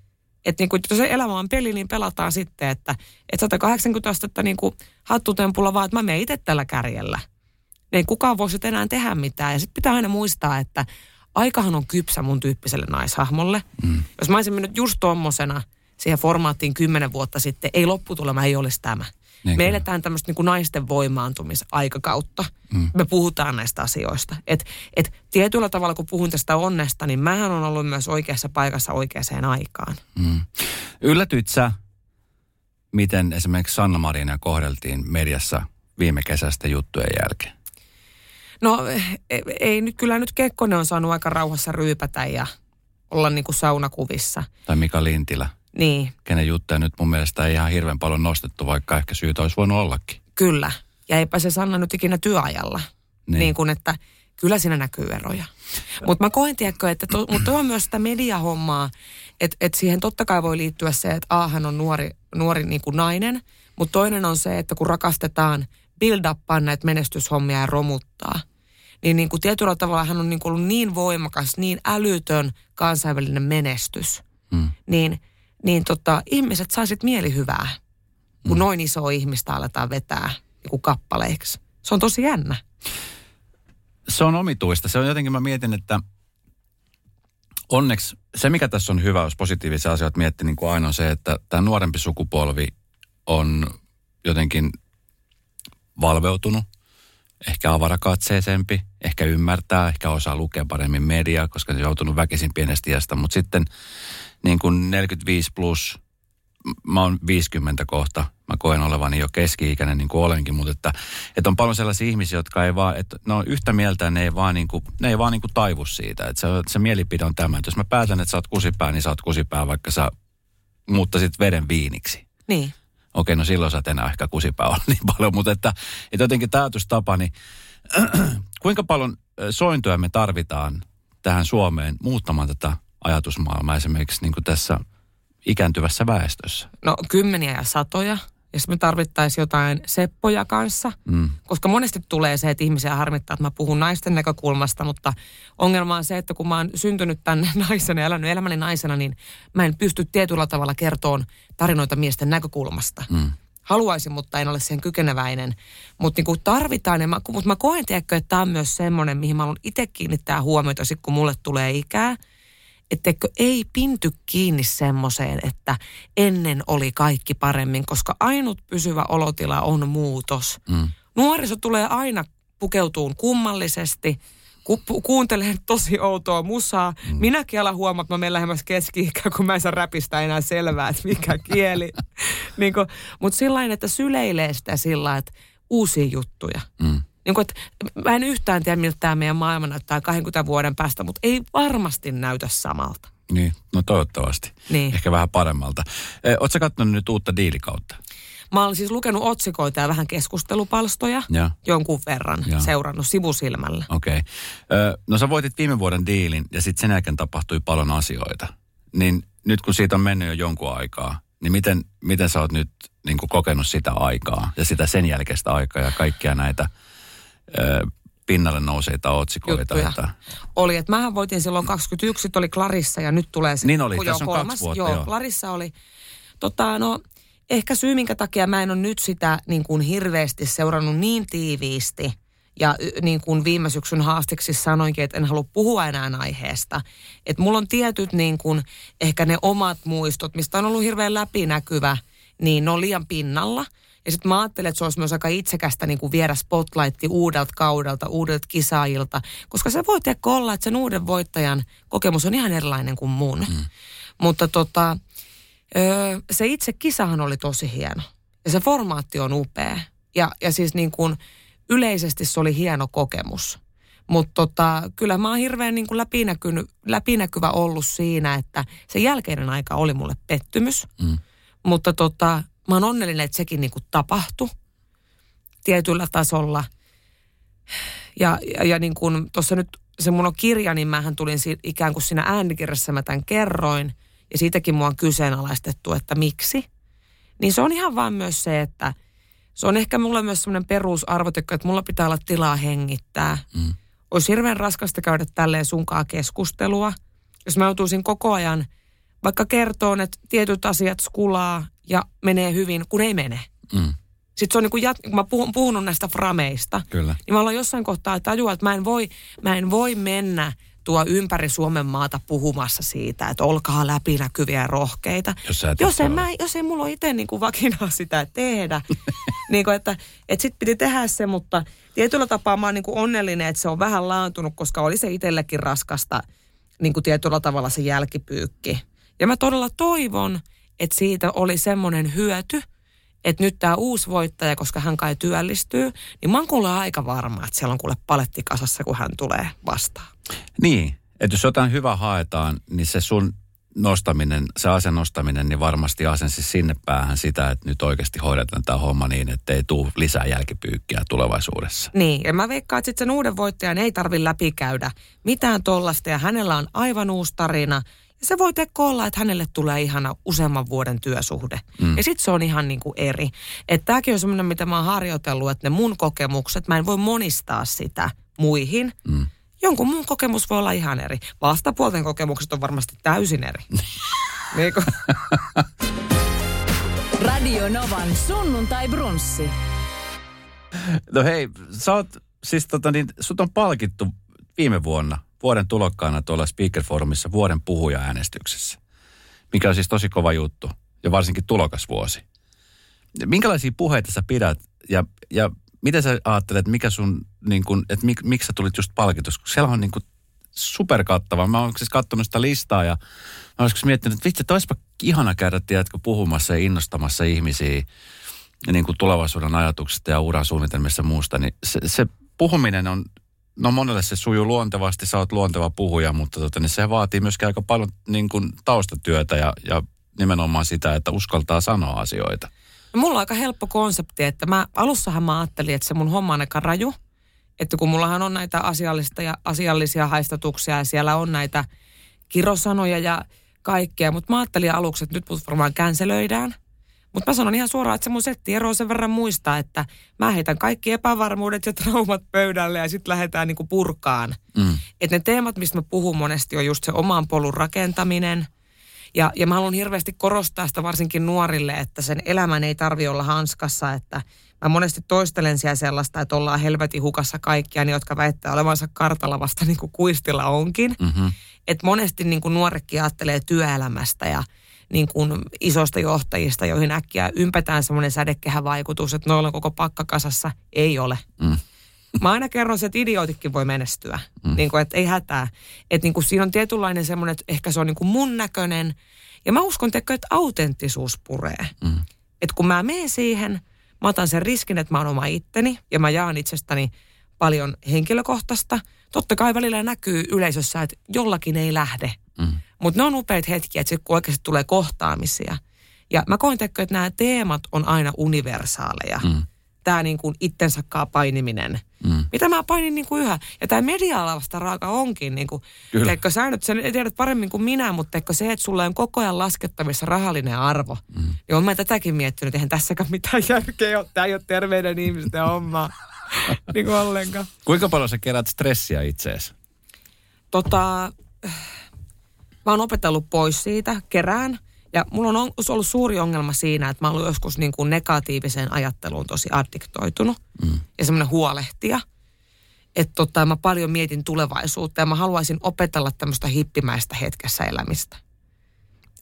Että niinku, jos elämä on peli, niin pelataan sitten, että et 180 astetta niinku hattutempulla vaan, että mä menen itse tällä kärjellä. Ei kukaan voi sitten enää tehdä mitään. Ja sitten pitää aina muistaa, että aikahan on kypsä mun tyyppiselle naishahmolle. Mm. Jos mä olisin mennyt just tommosena siihen formaattiin kymmenen vuotta sitten, ei lopputulema ei olisi tämä.
Niin
Me eletään tämmöistä niin naisten voimaantumisaikakautta. Mm. Me puhutaan näistä asioista. Et, et tietyllä tavalla, kun puhun tästä onnesta, niin mähän on ollut myös oikeassa paikassa oikeaan aikaan.
Mm. Yllätyit sä, miten esimerkiksi Sanna Marinia kohdeltiin mediassa viime kesästä juttujen jälkeen?
No ei, ei nyt, kyllä nyt Kekkonen on saanut aika rauhassa ryypätä ja olla niin kuin saunakuvissa.
Tai Mika Lintilä,
Niin,
kenen juttuja nyt mun mielestä ei ihan hirveän paljon nostettu, vaikka ehkä syytä olisi voinut ollakin.
kyllä. Ja eipä se Sanna nyt ikinä työajalla.
Niin.
Niin, kuin, että kyllä siinä näkyy eroja. Mutta mä koen, tiedätkö, että to, mutta on myös sitä mediahommaa, että et siihen totta kai voi liittyä se, että A, hän on nuori, nuori niin kuin nainen, mutta toinen on se, että kun rakastetaan build uppaa näitä menestyshommia ja romuttaa, niin, niin kuin tietyllä tavalla hän on niin kuin ollut niin voimakas, niin älytön kansainvälinen menestys,
Mm.
niin, niin tota, ihmiset saisit mielihyvää, kun noin iso ihmistä aletaan vetää niin kuin kappaleiksi. Se on tosi jännä.
Se on omituista. Se on jotenkin, mä mietin, että onneksi se, mikä tässä on hyvä, jos positiivisia asioita miettii, niin kuin aina on se, että tämä nuorempi sukupolvi on jotenkin valveutunut, ehkä avarakatseisempi, ehkä ymmärtää, ehkä osaa lukea paremmin mediaa, koska se on joutunut väkisin pienestä iästä, mutta sitten niin kuin 45 plus, mä oon 50 kohta, mä koen olevani jo keski-ikäinen niin kuin olenkin, mutta että, että on paljon sellaisia ihmisiä, jotka ei vaan, että ne on yhtä mieltä ne ei vaan, niin kuin, ne ei vaan niin kuin taivu siitä. Että se, se mielipide on tämä, että jos mä päätän, että sä oot kusipää, niin sä oot kusipää, vaikka sä muuttaisit veden viiniksi.
Niin.
Okei, no silloin sä et enää ehkä kusipää ole niin paljon, mutta että, että jotenkin tämä ajatustapa, niin kuinka paljon ö, sointuja me tarvitaan tähän Suomeen muuttamaan tätä ajatusmaailmaa esimerkiksi niin kuin tässä ikääntyvässä väestössä?
No kymmeniä ja satoja. Ja sitten me tarvittaisiin jotain seppoja kanssa.
Mm.
Koska monesti tulee se, että ihmisiä harmittaa, että mä puhun naisten näkökulmasta, mutta ongelma on se, että kun mä oon syntynyt tänne naisena ja elänyt elämäni naisena, niin mä en pysty tietyllä tavalla kertoon tarinoita miesten näkökulmasta.
Mm.
Haluaisin, mutta en ole siihen kykeneväinen. Mutta niin tarvitaan, mä, mutta mä koen, tiedätkö, että tämä on myös semmoinen, mihin mä haluan itse kiinnittää huomiota, sit kun mulle tulee ikää. Että ei pinty kiinni semmoiseen, että ennen oli kaikki paremmin, koska ainut pysyvä olotila on muutos.
Mm.
Nuoriso tulee aina pukeutuun kummallisesti, ku, pu, kuuntelee tosi outoa musaa. Mm. Minäkin alan huomaa, että mä menen lähemmäs keski kun mä en saa räpistä enää selvää, että mikä kieli. niin Mutta sillä että syleilee sitä sillä että uusia juttuja.
Mm.
Niin kuin, että mä en yhtään tiedä, miltä tämä meidän maailma näyttää 20 vuoden päästä, mutta ei varmasti näytä samalta.
Niin, no toivottavasti.
Niin.
Ehkä vähän paremmalta. Oletko katsonut nyt uutta diilikautta?
Mä olen siis lukenut otsikoita ja vähän keskustelupalstoja
Ja.
jonkun verran
Joo.
seurannut sivusilmällä.
Okei. Okay. No sä voitit viime vuoden diilin ja sitten sen jälkeen tapahtui paljon asioita. Niin nyt kun siitä on mennyt jo jonkun aikaa, niin miten, miten sä oot nyt niin kokenut sitä aikaa ja sitä sen jälkeistä aikaa ja kaikkia näitä ö, pinnalle nouseita otsikoita?
Juttuja.
Että,
Oli, että mähän voitin silloin 21, sit oli Clarissa ja nyt tulee se.
Niin oli,
kun
tässä on kaksi vuotta,
Joo,
joo.
Clarissa oli. Tota, no, ehkä syy, minkä takia mä en ole nyt sitä niin kuin hirveästi seurannut niin tiiviisti. Ja niin kuin viime syksyn haasteksi sanoinkin, että en halua puhua enää aiheesta. Että mulla on tietyt niin kuin, ehkä ne omat muistot, mistä on ollut hirveän läpinäkyvä, niin ne on liian pinnalla. Ja sitten mä ajattelin, että se olisi myös aika itsekästä niin kuin viedä spotlightti uudelta kaudelta, uudelta kisaajilta. Koska se voi tiedä olla, että sen uuden voittajan kokemus on ihan erilainen kuin mun. Mm. Mutta tota, öö, se itse kisahan oli tosi hieno. Ja se formaatti on upea. Ja, ja siis niin kuin yleisesti se oli hieno kokemus. Mutta tota, kyllä mä oon hirveän niin läpinäkyvä ollut siinä, että se jälkeinen aika oli mulle pettymys.
Mm.
Mutta tota, mä oon onnellinen, että sekin niin kuin tapahtui tietyllä tasolla. Ja, ja, ja niin kuin tuossa nyt se mun on kirja, niin mähän tulin si, ikään kuin siinä äänikirjassa mä tämän kerroin. Ja siitäkin mua on kyseenalaistettu, että miksi. Niin se on ihan vaan myös se, että se on ehkä mulle myös semmoinen perusarvotekko, että mulla pitää olla tilaa hengittää.
Mm.
Olisi hirveän raskasta käydä tälleen sunkaa keskustelua, jos mä joutuisin koko ajan vaikka kertoon, että tietyt asiat skulaa ja menee hyvin, kun ei mene.
Mm.
Sitten se on niin kuin, jat- kun mä puhun, puhunut näistä frameista,
Kyllä.
niin mä ollaan jossain kohtaa tajua, että mä en voi, mä en voi mennä tuo ympäri Suomen maata puhumassa siitä, että olkaa läpinäkyviä ja rohkeita.
Jos
jos, en mä, jos ei mulla itse niin kuin vakinaa sitä tehdä. niin kuin, että, että sit piti tehdä se, mutta tietyllä tapaa mä oon niin kuin onnellinen, että se on vähän laantunut, koska oli se itsellekin raskasta niin kuin tietyllä tavalla se jälkipyykki. Ja mä todella toivon, että siitä oli semmoinen hyöty, että nyt tämä uusi voittaja, koska hän kai työllistyy, niin mä oon kuule aika varma, että siellä on kuule paletti kasassa, kun hän tulee vastaan.
Niin, että jos jotain hyvää haetaan, niin se sun nostaminen, se asian nostaminen, niin varmasti asensi sinne päähän sitä, että nyt oikeasti hoidetaan tämä homma niin, että ei tule lisää jälkipyykkiä tulevaisuudessa.
Niin, ja mä veikkaan, että sitten sen uuden voittajan ei tarvi läpikäydä mitään tollasta, ja hänellä on aivan uusi tarina. Se voi teko olla, että hänelle tulee ihana useamman vuoden työsuhde. Mm. Ja sitten se on ihan niin kuin eri. Että tämäkin on semmoinen, mitä mä oon harjoitellut, että ne mun kokemukset, mä en voi monistaa sitä muihin. Mm. Jonkun muun kokemus voi olla ihan eri. Vastapuolten kokemukset on varmasti täysin eri. niin kuin,
Radio Novan sunnuntai brunssi.
No hei, sä oot, siis tota niin, sut on palkittu viime vuonna vuoden tulokkaana tuolla Speaker Forumissa vuoden puhuja-äänestyksessä, mikä on siis tosi kova juttu ja varsinkin tulokasvuosi. Minkälaisia puheita sä pidät ja, ja miten sä ajattelet, mikä sun, niin kun, että mik, miksi sä tulit just palkitus? Kun siellä on niin kun superkattava. Mä oon siis katsonut sitä listaa ja mä olisiko miettinyt, että vitsi, että olisipa ihana käydä, tiedätkö, puhumassa ja innostamassa ihmisiä niin kuin tulevaisuuden ajatuksista ja uran suunnitelmissa ja muusta, niin se, se puhuminen on, no monelle se sujuu luontevasti, sä oot luonteva puhuja, mutta tota, niin se vaatii myöskin aika paljon niin kuin taustatyötä ja, ja nimenomaan sitä, että uskaltaa sanoa asioita.
No mulla on aika helppo konsepti, että mä alussahan mä ajattelin, että se mun homma on aika raju. Että kun mullahan on näitä asiallista ja asiallisia haistatuksia ja siellä on näitä kirosanoja ja kaikkea. Mutta mä ajattelin aluksi, että nyt mut varmaan känselöidään. Mutta mä sanon ihan suoraan, että se mun setti ero sen verran muistaa, että mä heitän kaikki epävarmuudet ja traumat pöydälle ja sitten lähdetään niinku purkaan. Mm. Että ne teemat, mistä mä puhun monesti, on just se oman polun rakentaminen – ja, ja mä haluan hirveästi korostaa sitä varsinkin nuorille, että sen elämän ei tarvi olla hanskassa, että mä monesti toistelen siellä sellaista, että ollaan helvetin hukassa kaikkia, niin jotka väittää olevansa kartalla vasta niin kuin kuistilla onkin. Mm-hmm. Että monesti niin kuin nuorekin ajattelee työelämästä ja niin kuin isosta johtajista, joihin äkkiä ympätään semmoinen sädekehävaikutus, että noilla on koko pakka kasassa. Ei ole. Mm. Mä aina kerron se, että idiootikin voi menestyä. Mm. Niin kuin, että ei hätää. Että niin kuin siinä on tietynlainen semmoinen, että ehkä se on niin kuin mun näköinen. Ja mä uskon, teko, että autenttisuus puree. Mm. Että kun mä menen siihen, mä otan sen riskin, että mä oon oma itteni ja mä jaan itsestäni paljon henkilökohtaista. Totta kai välillä näkyy yleisössä, että jollakin ei lähde. Mm. Mutta ne on upeat hetkiä, että kun oikeasti tulee kohtaamisia. Ja mä koen, että nämä teemat on aina universaaleja. Mm tämä niin kuin itsensä painiminen. Mm. Mitä mä painin niin kuin yhä. Ja tämä media-alavasta raaka onkin. Niin kuin, teikö, sä nyt sen tiedät paremmin kuin minä, mutta teikö se, että sulla on koko ajan laskettavissa rahallinen arvo. Mm. Niin olen mä tätäkin miettinyt, eihän tässäkään mitään järkeä ole. Tämä ei ole terveyden ihmisten homma. niin kuin ollenkaan.
Kuinka paljon sä kerät stressiä itseesi?
Tota, mä oon opetellut pois siitä, kerään – ja mulla on ollut suuri ongelma siinä, että mä oon ollut joskus niin kuin negatiiviseen ajatteluun tosi addiktoitunut mm. ja semmoinen huolehtija. Että tota, mä paljon mietin tulevaisuutta ja mä haluaisin opetella tämmöistä hippimäistä hetkessä elämistä.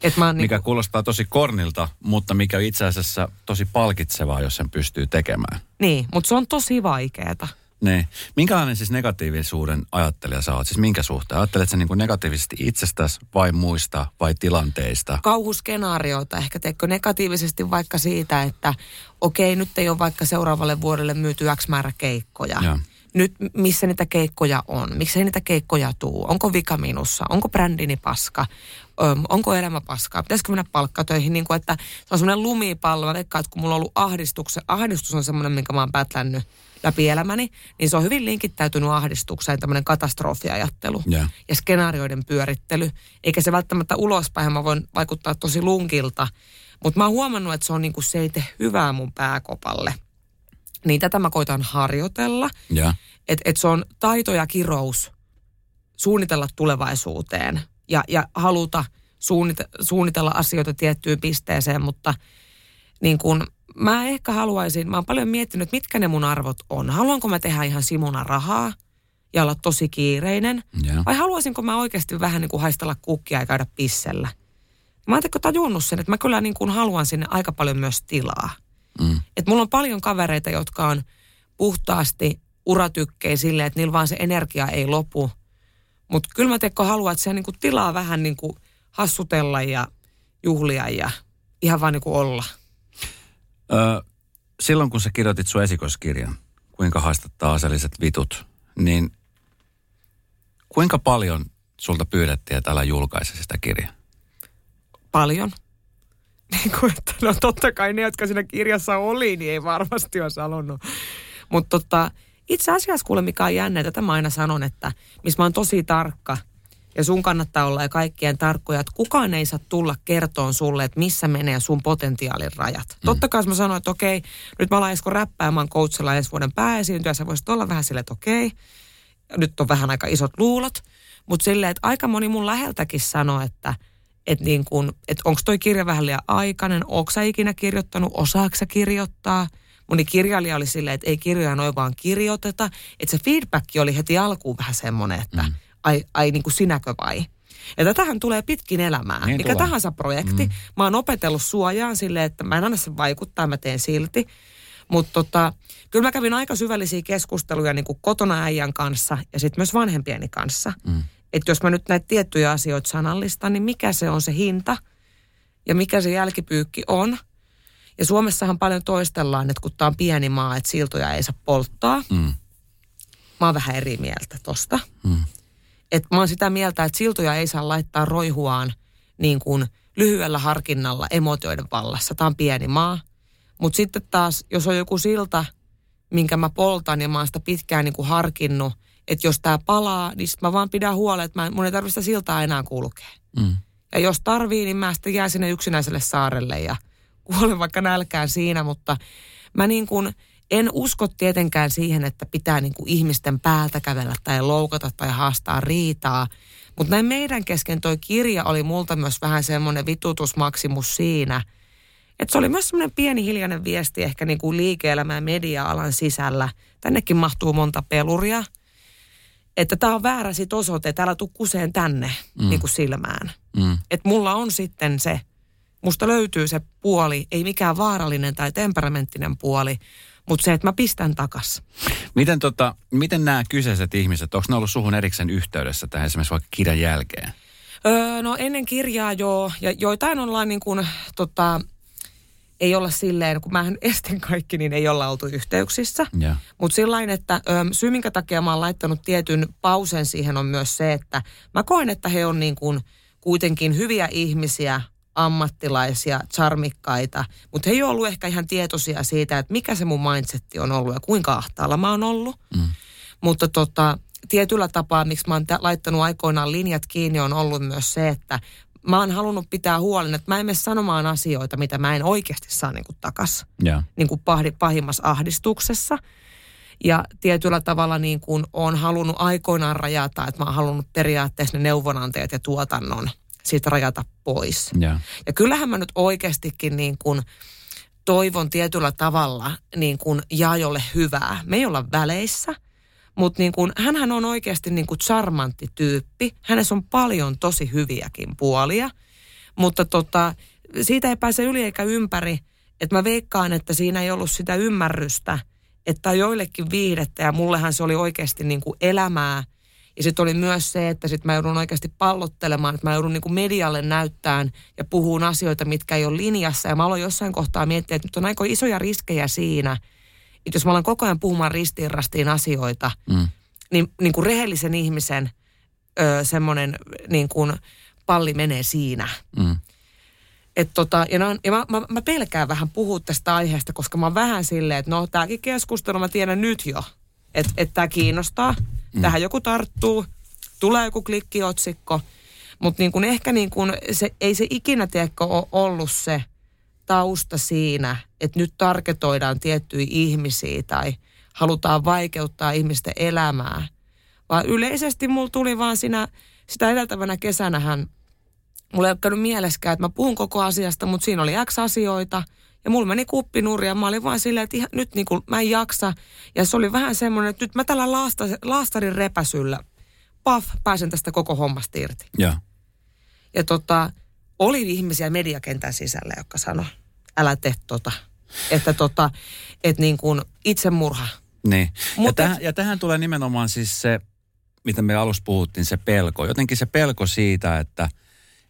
Et mä mikä niin kuulostaa tosi kornilta, mutta mikä itse asiassa tosi palkitsevaa, jos sen pystyy tekemään.
Niin, mutta se on tosi vaikeeta.
Niin. Minkälainen siis negatiivisuuden ajattelija sä oot? Siis minkä suhteen? Ajattelet sä niin kuin negatiivisesti itsestäsi vai muista vai tilanteista?
Kauhuskenaarioita ehkä teekö negatiivisesti vaikka siitä, että okei, nyt ei ole vaikka seuraavalle vuodelle myyty X määrä keikkoja. Ja. Nyt missä niitä keikkoja on? Miksi ei niitä keikkoja tuu? Onko vika minussa? Onko brändini paska? Öm, onko elämä paskaa? Pitäisikö mennä palkkatöihin? Niin kuin, että se on semmoinen lumipallo. Mä veikkaan, että kun mulla on ollut ahdistuksen, ahdistus on semmoinen, minkä mä oon päätlännyt läpi elämäni, niin se on hyvin linkittäytynyt ahdistukseen, tämmöinen katastrofiajattelu yeah. ja skenaarioiden pyörittely. Eikä se välttämättä ulospäin, mä voin vaikuttaa tosi lunkilta, mutta mä oon huomannut, että se, on niinku, se ei tee hyvää mun pääkopalle. Niin tätä mä koitan harjoitella. Yeah. Että et se on taito ja kirous suunnitella tulevaisuuteen ja, ja haluta suunnite, suunnitella asioita tiettyyn pisteeseen, mutta niin kun, mä ehkä haluaisin, mä oon paljon miettinyt, mitkä ne mun arvot on. Haluanko mä tehdä ihan simuna rahaa ja olla tosi kiireinen?
Joo.
Vai haluaisinko mä oikeasti vähän niin kuin haistella kukkia ja käydä pissellä? Mä oon teko tajunnut sen, että mä kyllä niin kuin haluan sinne aika paljon myös tilaa.
Mm.
Et mulla on paljon kavereita, jotka on puhtaasti uratykkejä silleen, että niillä vaan se energia ei lopu. Mutta kyllä mä teko haluan, että se niin kuin tilaa vähän niin kuin hassutella ja juhlia ja ihan vaan niin kuin olla.
Ö, silloin kun sä kirjoitit sun esikoiskirjan, kuinka haastattaa aseelliset vitut, niin kuinka paljon sulta pyydettiin, että älä julkaise sitä kirjaa?
Paljon. Niin kuin, että no totta kai ne, jotka siinä kirjassa oli, niin ei varmasti olisi halunnut. Mutta tota, itse asiassa kuule mikä on jännä, tätä mä aina sanon, että missä mä oon tosi tarkka ja sun kannattaa olla ja kaikkien tarkkoja, että kukaan ei saa tulla kertoon sulle, että missä menee sun potentiaalin rajat. Mm. Totta kai jos mä sanoin, että okei, nyt mä alan Esko räppäämään coachilla ensi vuoden pääesiintyä, sä voisit olla vähän silleen, että okei, nyt on vähän aika isot luulot, mutta silleen, että aika moni mun läheltäkin sanoo, että että niin kun, että onko toi kirja vähän liian aikainen, onko sä ikinä kirjoittanut, osaako kirjoittaa. Moni kirjailija oli silleen, että ei kirjoja noin vaan kirjoiteta. Että se feedback oli heti alkuun vähän semmoinen, että mm. Ai, ai niin kuin sinäkö vai. Ja tätähän tulee pitkin elämää.
Niin
Mikä
tulee.
tahansa projekti. Mm. Mä oon opetellut suojaan silleen, että mä en anna sen vaikuttaa, mä teen silti. Mutta tota, kyllä mä kävin aika syvällisiä keskusteluja niin kuin kotona äijän kanssa ja sitten myös vanhempieni kanssa. Mm. Että jos mä nyt näitä tiettyjä asioita sanallistan, niin mikä se on se hinta ja mikä se jälkipyykki on. Ja Suomessahan paljon toistellaan, että kun tämä on pieni maa, että siltoja ei saa polttaa.
Mm.
Mä oon vähän eri mieltä tosta.
Mm.
Et mä oon sitä mieltä, että siltoja ei saa laittaa roihuaan niin kuin lyhyellä harkinnalla emotioiden vallassa. Tämä on pieni maa. Mutta sitten taas, jos on joku silta, minkä mä poltan ja mä oon sitä pitkään niin kuin harkinnut, että jos tämä palaa, niin sit mä vaan pidän huolen, että mä, mun ei tarvitse sitä siltaa enää kulkea.
Mm.
Ja jos tarvii, niin mä sitten jään sinne yksinäiselle saarelle ja kuolen vaikka nälkään siinä, mutta mä niin kuin en usko tietenkään siihen, että pitää niin kuin ihmisten päältä kävellä tai loukata tai haastaa riitaa. Mutta näin meidän kesken toi kirja oli multa myös vähän semmoinen vitutusmaksimus siinä, että se oli myös semmoinen pieni hiljainen viesti ehkä niin kuin liike-elämän ja media-alan sisällä. Tännekin mahtuu monta peluria. Että tämä on väärä sit osoite, että älä tuu kuseen tänne mm. niin kuin silmään.
Mm.
Että mulla on sitten se, musta löytyy se puoli, ei mikään vaarallinen tai temperamenttinen puoli, mutta se, että mä pistän takas.
Miten, tota, miten nämä kyseiset ihmiset, onko ne ollut suhun erikseen yhteydessä tähän esimerkiksi vaikka kirjan jälkeen?
Öö, no ennen kirjaa joo, ja joitain ollaan niin kuin, tota, ei olla silleen, kun mähän estin kaikki, niin ei olla oltu yhteyksissä. Mutta sillain, että ö, syy, minkä takia mä oon laittanut tietyn pausen siihen on myös se, että mä koen, että he on niin kuin kuitenkin hyviä ihmisiä, ammattilaisia, charmikkaita, mutta he ei ollut ehkä ihan tietoisia siitä, että mikä se mun mindsetti on ollut ja kuinka ahtaalla mä oon ollut. Mm. Mutta tota, tietyllä tapaa, miksi mä oon laittanut aikoinaan linjat kiinni, on ollut myös se, että mä oon halunnut pitää huolen, että mä en mene sanomaan asioita, mitä mä en oikeasti saa niin kuin takas
Joo.
niin kuin pahdi, pahimmassa ahdistuksessa. Ja tietyllä tavalla niin kuin on halunnut aikoinaan rajata, että mä oon halunnut periaatteessa ne neuvonantajat ja tuotannon siitä rajata pois.
Joo.
Ja kyllähän mä nyt oikeastikin niin kuin toivon tietyllä tavalla niin kuin Jaajolle hyvää. Me ei olla väleissä, mutta niin kuin, hänhän on oikeasti niin kuin charmantti tyyppi. Hänessä on paljon tosi hyviäkin puolia, mutta tota, siitä ei pääse yli eikä ympäri, että mä veikkaan, että siinä ei ollut sitä ymmärrystä, että joillekin viihdettä ja mullehan se oli oikeasti niin kuin elämää. Ja sitten oli myös se, että sitten mä joudun oikeasti pallottelemaan, että mä joudun niin kuin medialle näyttämään ja puhuun asioita, mitkä ei ole linjassa. Ja mä aloin jossain kohtaa miettiä, että nyt on aika isoja riskejä siinä, että jos mä alan koko ajan puhumaan ristiin rastiin asioita,
Mm.
niin, niin kuin rehellisen ihmisen semmoinen niin kuin palli menee siinä.
Mm.
Et tota, ja, on, ja mä, mä, mä, pelkään vähän puhua tästä aiheesta, koska mä oon vähän silleen, että no tääkin keskustelu mä tiedän nyt jo, että et tää kiinnostaa. Mm. Tähän joku tarttuu, tulee joku klikkiotsikko, mutta niin kun ehkä niin kun se, ei se ikinä tiedäkö ole ollut se tausta siinä, että nyt tarketoidaan tiettyjä ihmisiä tai halutaan vaikeuttaa ihmisten elämää. Vaan yleisesti mulla tuli vaan siinä, sitä edeltävänä kesänähän mulla ei ole käynyt mieleskään, että mä puhun koko asiasta, mutta siinä oli X asioita Ja mulla meni kuppi nurin ja mä olin vaan silleen, että ihan, nyt niin kuin, mä en jaksa. Ja se oli vähän semmoinen, että nyt mä tällä laasta, laastarin repäsyllä, paf, pääsen tästä koko hommasta irti.
Joo.
Ja tota, oli ihmisiä mediakentän sisällä, jotka sanoi, älä tee tota. Että tota, että niin kuin itsemurha.
Niin. Ja,
et-
ja tähän tulee nimenomaan siis se, mitä me alussa puhuttiin, se pelko. Jotenkin se pelko siitä, että,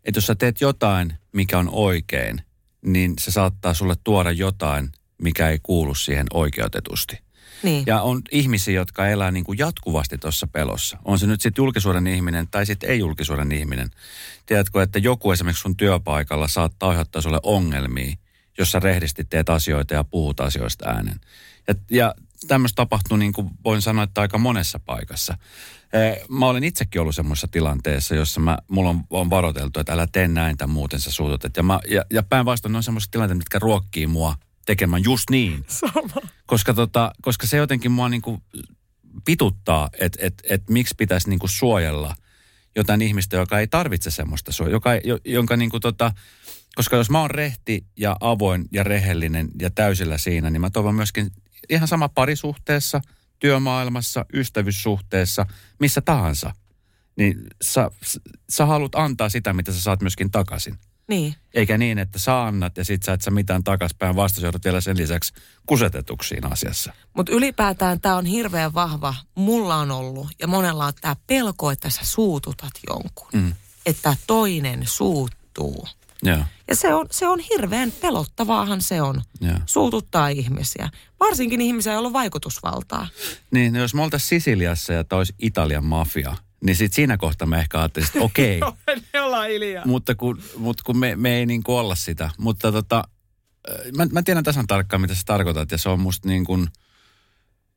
että jos sä teet jotain, mikä on oikein, niin se saattaa sulle tuoda jotain, mikä ei kuulu siihen oikeutetusti.
Niin.
Ja on ihmisiä, jotka elää niin kuin jatkuvasti tuossa pelossa. On se nyt sitten julkisuuden ihminen tai sitten ei julkisuuden ihminen. Tiedätkö, että joku esimerkiksi sun työpaikalla saattaa aiheuttaa sulle ongelmia, jos sä rehdisti teet asioita ja puhut asioista äänen. Ja, ja tämmöistä tapahtuu niin kuin voin sanoa, että aika monessa paikassa. Mä olen itsekin ollut semmoisessa tilanteessa, jossa mä, mulla on, on varoiteltu, että älä tee näin tai muuten sä suututat. Ja, mä, ja, ja päinvastoin ne on semmoiset tilanteet, mitkä ruokkii mua tekemään just niin.
Sama.
Koska, tota, koska se jotenkin mua niinku pituttaa, että et, et miksi pitäisi niinku suojella jotain ihmistä, joka ei tarvitse semmoista suojaa, joka, jo, jonka niinku tota, koska jos mä oon rehti ja avoin ja rehellinen ja täysillä siinä, niin mä toivon myöskin ihan sama parisuhteessa, työmaailmassa, ystävyyssuhteessa, missä tahansa. Niin sä, sä haluat antaa sitä, mitä sä saat myöskin takaisin.
Niin.
Eikä niin, että sä annat ja sit sä et sä mitään takaspäin vasta, sä joudut vielä sen lisäksi kusetetuksi siinä asiassa.
Mutta ylipäätään tämä on hirveän vahva. Mulla on ollut ja monella on tämä pelko, että sä suututat jonkun.
Mm.
Että toinen suuttuu.
Joo,
Ja se on, se on hirveän pelottavaahan se on.
joo.
Suututtaa ihmisiä. Varsinkin ihmisiä, joilla on vaikutusvaltaa.
Niin, no jos me oltaisiin Sisiliassa ja toi olisi Italian mafia, niin sit siinä kohtaa me ehkä ajattelisin, että okei,
Me ollaan hiljaa.
mutta kun, mutta kun me, me ei niin kuin olla sitä. Mutta tota, mä, mä tiedän tasan tarkkaan, mitä sä tarkoitat ja se on musta niin kuin,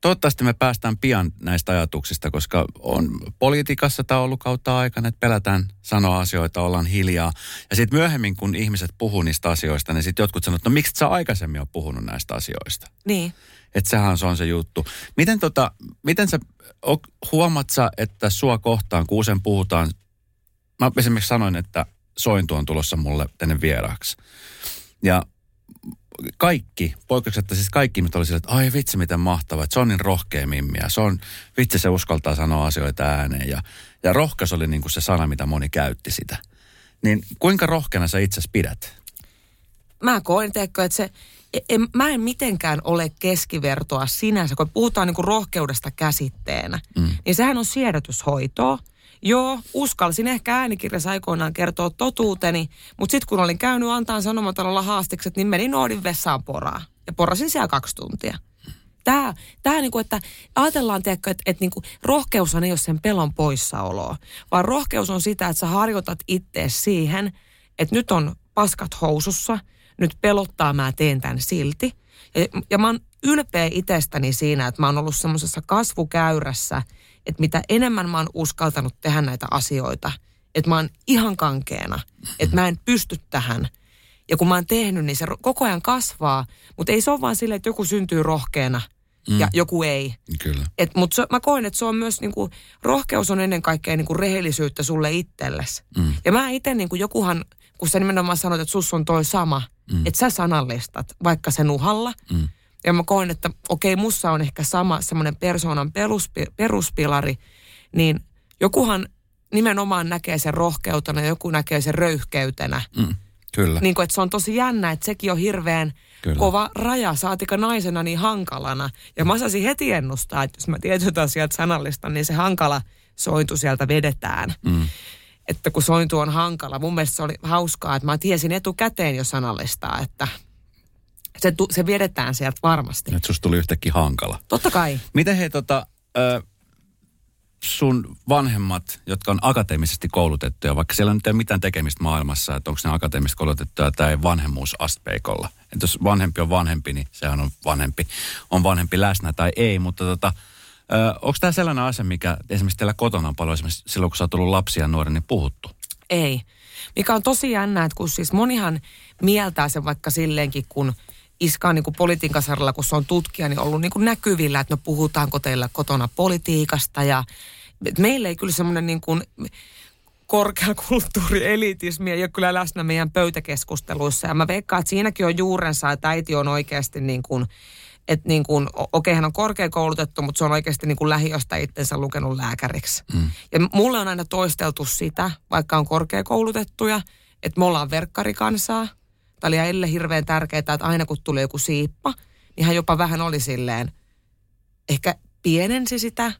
toivottavasti me päästään pian näistä ajatuksista, koska on politiikassa tämä ollut kautta aikana, että pelätään sanoa asioita, ollaan hiljaa. Ja sitten myöhemmin, kun ihmiset puhuu niistä asioista, niin sitten jotkut sanoo, että no miksi sä aikaisemmin ole puhunut näistä asioista?
Niin.
Että sehän se on se juttu. Miten, tota, miten sä, huomaat sä, että sua kohtaan, kun usein puhutaan, mä esimerkiksi sanoin, että Sointu on tulossa mulle tänne vieraaksi. Ja kaikki, poikkeuksetta siis kaikki ihmiset oli sillä, että ai vitsi miten mahtavaa, että se on niin rohkea mimmiä. Se on, vitsi se uskaltaa sanoa asioita ääneen. Ja, ja rohkeus oli niin kuin se sana, mitä moni käytti sitä. Niin kuinka rohkeana sä itse pidät?
Mä koen, teekö, että se, en, mä en mitenkään ole keskivertoa sinänsä, kun puhutaan niin kuin rohkeudesta käsitteenä, mm. niin sehän on siedätyshoitoa. Joo, uskalsin ehkä äänikirjassa aikoinaan kertoa totuuteni, mutta sitten kun olin käynyt antaa sanomatalolla haastikset, niin menin Noodin vessaan poraa. Ja porasin siellä kaksi tuntia. Tämä, niin kuin, että ajatellaan, että, että niin kuin, rohkeushan ei ole sen pelon poissaoloa, vaan rohkeus on sitä, että sä harjoitat ittees siihen, että nyt on paskat housussa, nyt pelottaa, mä teen tämän silti. Ja, ja mä oon ylpeä itsestäni siinä, että mä oon ollut semmoisessa kasvukäyrässä, että mitä enemmän mä oon uskaltanut tehdä näitä asioita, että mä oon ihan kankeena, että mä en pysty tähän. Ja kun mä oon tehnyt, niin se koko ajan kasvaa, mutta ei se ole vaan silleen, että joku syntyy rohkeana ja joku ei.
Kyllä.
Et, mutta mä koen, että se on myös, niinku, rohkeus on ennen kaikkea niinku, rehellisyyttä sulle itsellesi. Mm. Ja mä itse, niinku, jokuhan, kun sä nimenomaan sanoit, että sus on toi sama, mm. että sä sanallistat, vaikka sen uhalla. Mm. Ja mä koen, että okei, mussa on ehkä sama semmoinen persoonan peruspi, peruspilari, niin jokuhan nimenomaan näkee sen rohkeutena ja joku näkee sen röyhkeytenä.
Mm. Kyllä.
Niin kuin, että se on tosi jännä, että sekin on hirveän
Kyllä.
kova raja, saatika naisena niin hankalana. Ja mä osasin heti ennustaa, että jos mä tietyt asiat sanallistan, niin se hankala sointu sieltä vedetään.
Mm.
Että kun sointu on hankala. Mun mielestä se oli hauskaa, että mä tiesin etukäteen jo sanallistaa, että se, tu, se vedetään sieltä varmasti.
Nyt susta tuli yhtäkkiä hankala.
Totta kai.
Miten he tota, ö, sun vanhemmat, jotka on akateemisesti koulutettuja, vaikka siellä nyt ei ole mitään tekemistä maailmassa, että onko ne akateemisesti koulutettuja tai vanhemmuusasteikolla. Että jos vanhempi on vanhempi, niin sehän on vanhempi, on vanhempi läsnä tai ei, mutta tota, onko tämä sellainen asia, mikä esimerkiksi teillä kotona on paljon esimerkiksi silloin, kun sä oot tullut lapsia ja nuori, niin puhuttu?
Ei. Mikä on tosi jännä, että kun siis monihan mieltää sen vaikka silleenkin, kun iska on niin kuin politiikan saralla, kun se on tutkija, niin ollut niin kuin näkyvillä, että no puhutaanko teillä kotona politiikasta ja meillä ei kyllä semmoinen niin kuin korkeakulttuurielitismi ei ole kyllä läsnä meidän pöytäkeskusteluissa. Ja mä veikkaan, että siinäkin on juurensa, että äiti on oikeasti niin kuin, että niin kuin, okei hän on korkeakoulutettu, mutta se on oikeasti niin kuin lähiöstä itsensä lukenut lääkäriksi. Mm. Ja mulle on aina toisteltu sitä, vaikka on korkeakoulutettuja, että me ollaan verkkarikansaa. Tämä oli Elle hirveän tärkeää, että aina kun tuli joku siippa, niin hän jopa vähän oli silleen, ehkä pienensi sitä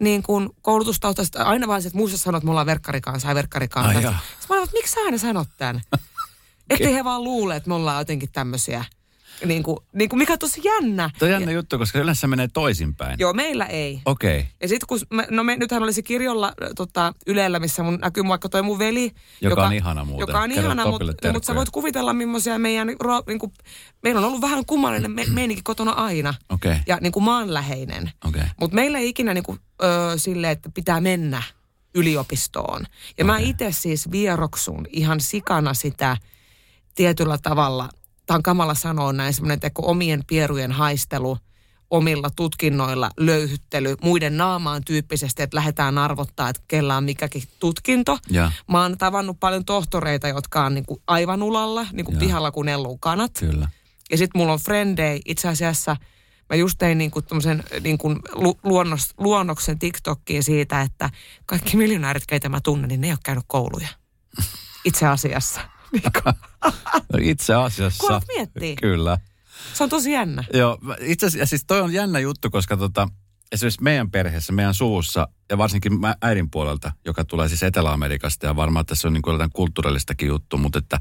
niin kuin koulutustaustasta. Aina vaan se, että muissa sanoo, että me ollaan verkkarikansaa ja verkkarikansaa.
Ai.
Sitten mä olin, että miksi sä aina sanot tämän? Ettei he vaan luule, että me ollaan jotenkin tämmöisiä, niin kuin, niin kuin mikä on tosi jännä.
Tuo on jännä juttu, koska yleensä se menee toisinpäin.
Joo, meillä ei.
Okei. Okay.
Ja sitten kun, me, no me, nythän olisi kirjolla äh, tota, Ylellä, missä mun näkyy vaikka toi mun veli.
Joka on ihana muuten.
Joka on
Kerro
ihana, mutta mut sä voit kuvitella millaisia meidän, niin kuin, meillä on ollut vähän kummallinen me, meininki kotona aina.
Okei.
Ja niin kuin maanläheinen.
Okei.
Mutta meillä ei ikinä niin kuin, ö, silleen, että pitää mennä yliopistoon. Ja mä
Okei.
itse siis vieroksun ihan sikana sitä tietyllä tavalla, tämä on kamala sanoa näin, semmoinen teko omien pierujen haistelu, omilla tutkinnoilla löyhyttely, muiden naamaan tyyppisesti, että lähdetään arvottaa, että kellä on mikäkin tutkinto.
Ja.
Mä oon tavannut paljon tohtoreita, jotka on niin kuin aivan ulalla, niin kuin pihalla kun elluu kanat.
Kyllä.
Ja sitten mulla on frendei, itse asiassa mä just tein niinku tommosen niinku lu- luonnos, luonnoksen TikTokkiin siitä, että kaikki miljonäärit, keitä mä tunnen, niin ne ei ole käynyt kouluja. Itse asiassa. Niinku,
No itse asiassa.
Kun alat miettiä.
Kyllä.
Se on tosi jännä.
Joo, itse asiassa siis toi on jännä juttu, koska tota, esimerkiksi meidän perheessä, meidän suvussa ja varsinkin mä äidin puolelta, joka tulee siis Etelä-Amerikasta ja varmaan tässä on niin kuin jotain kulttuurillistakin juttu, mutta että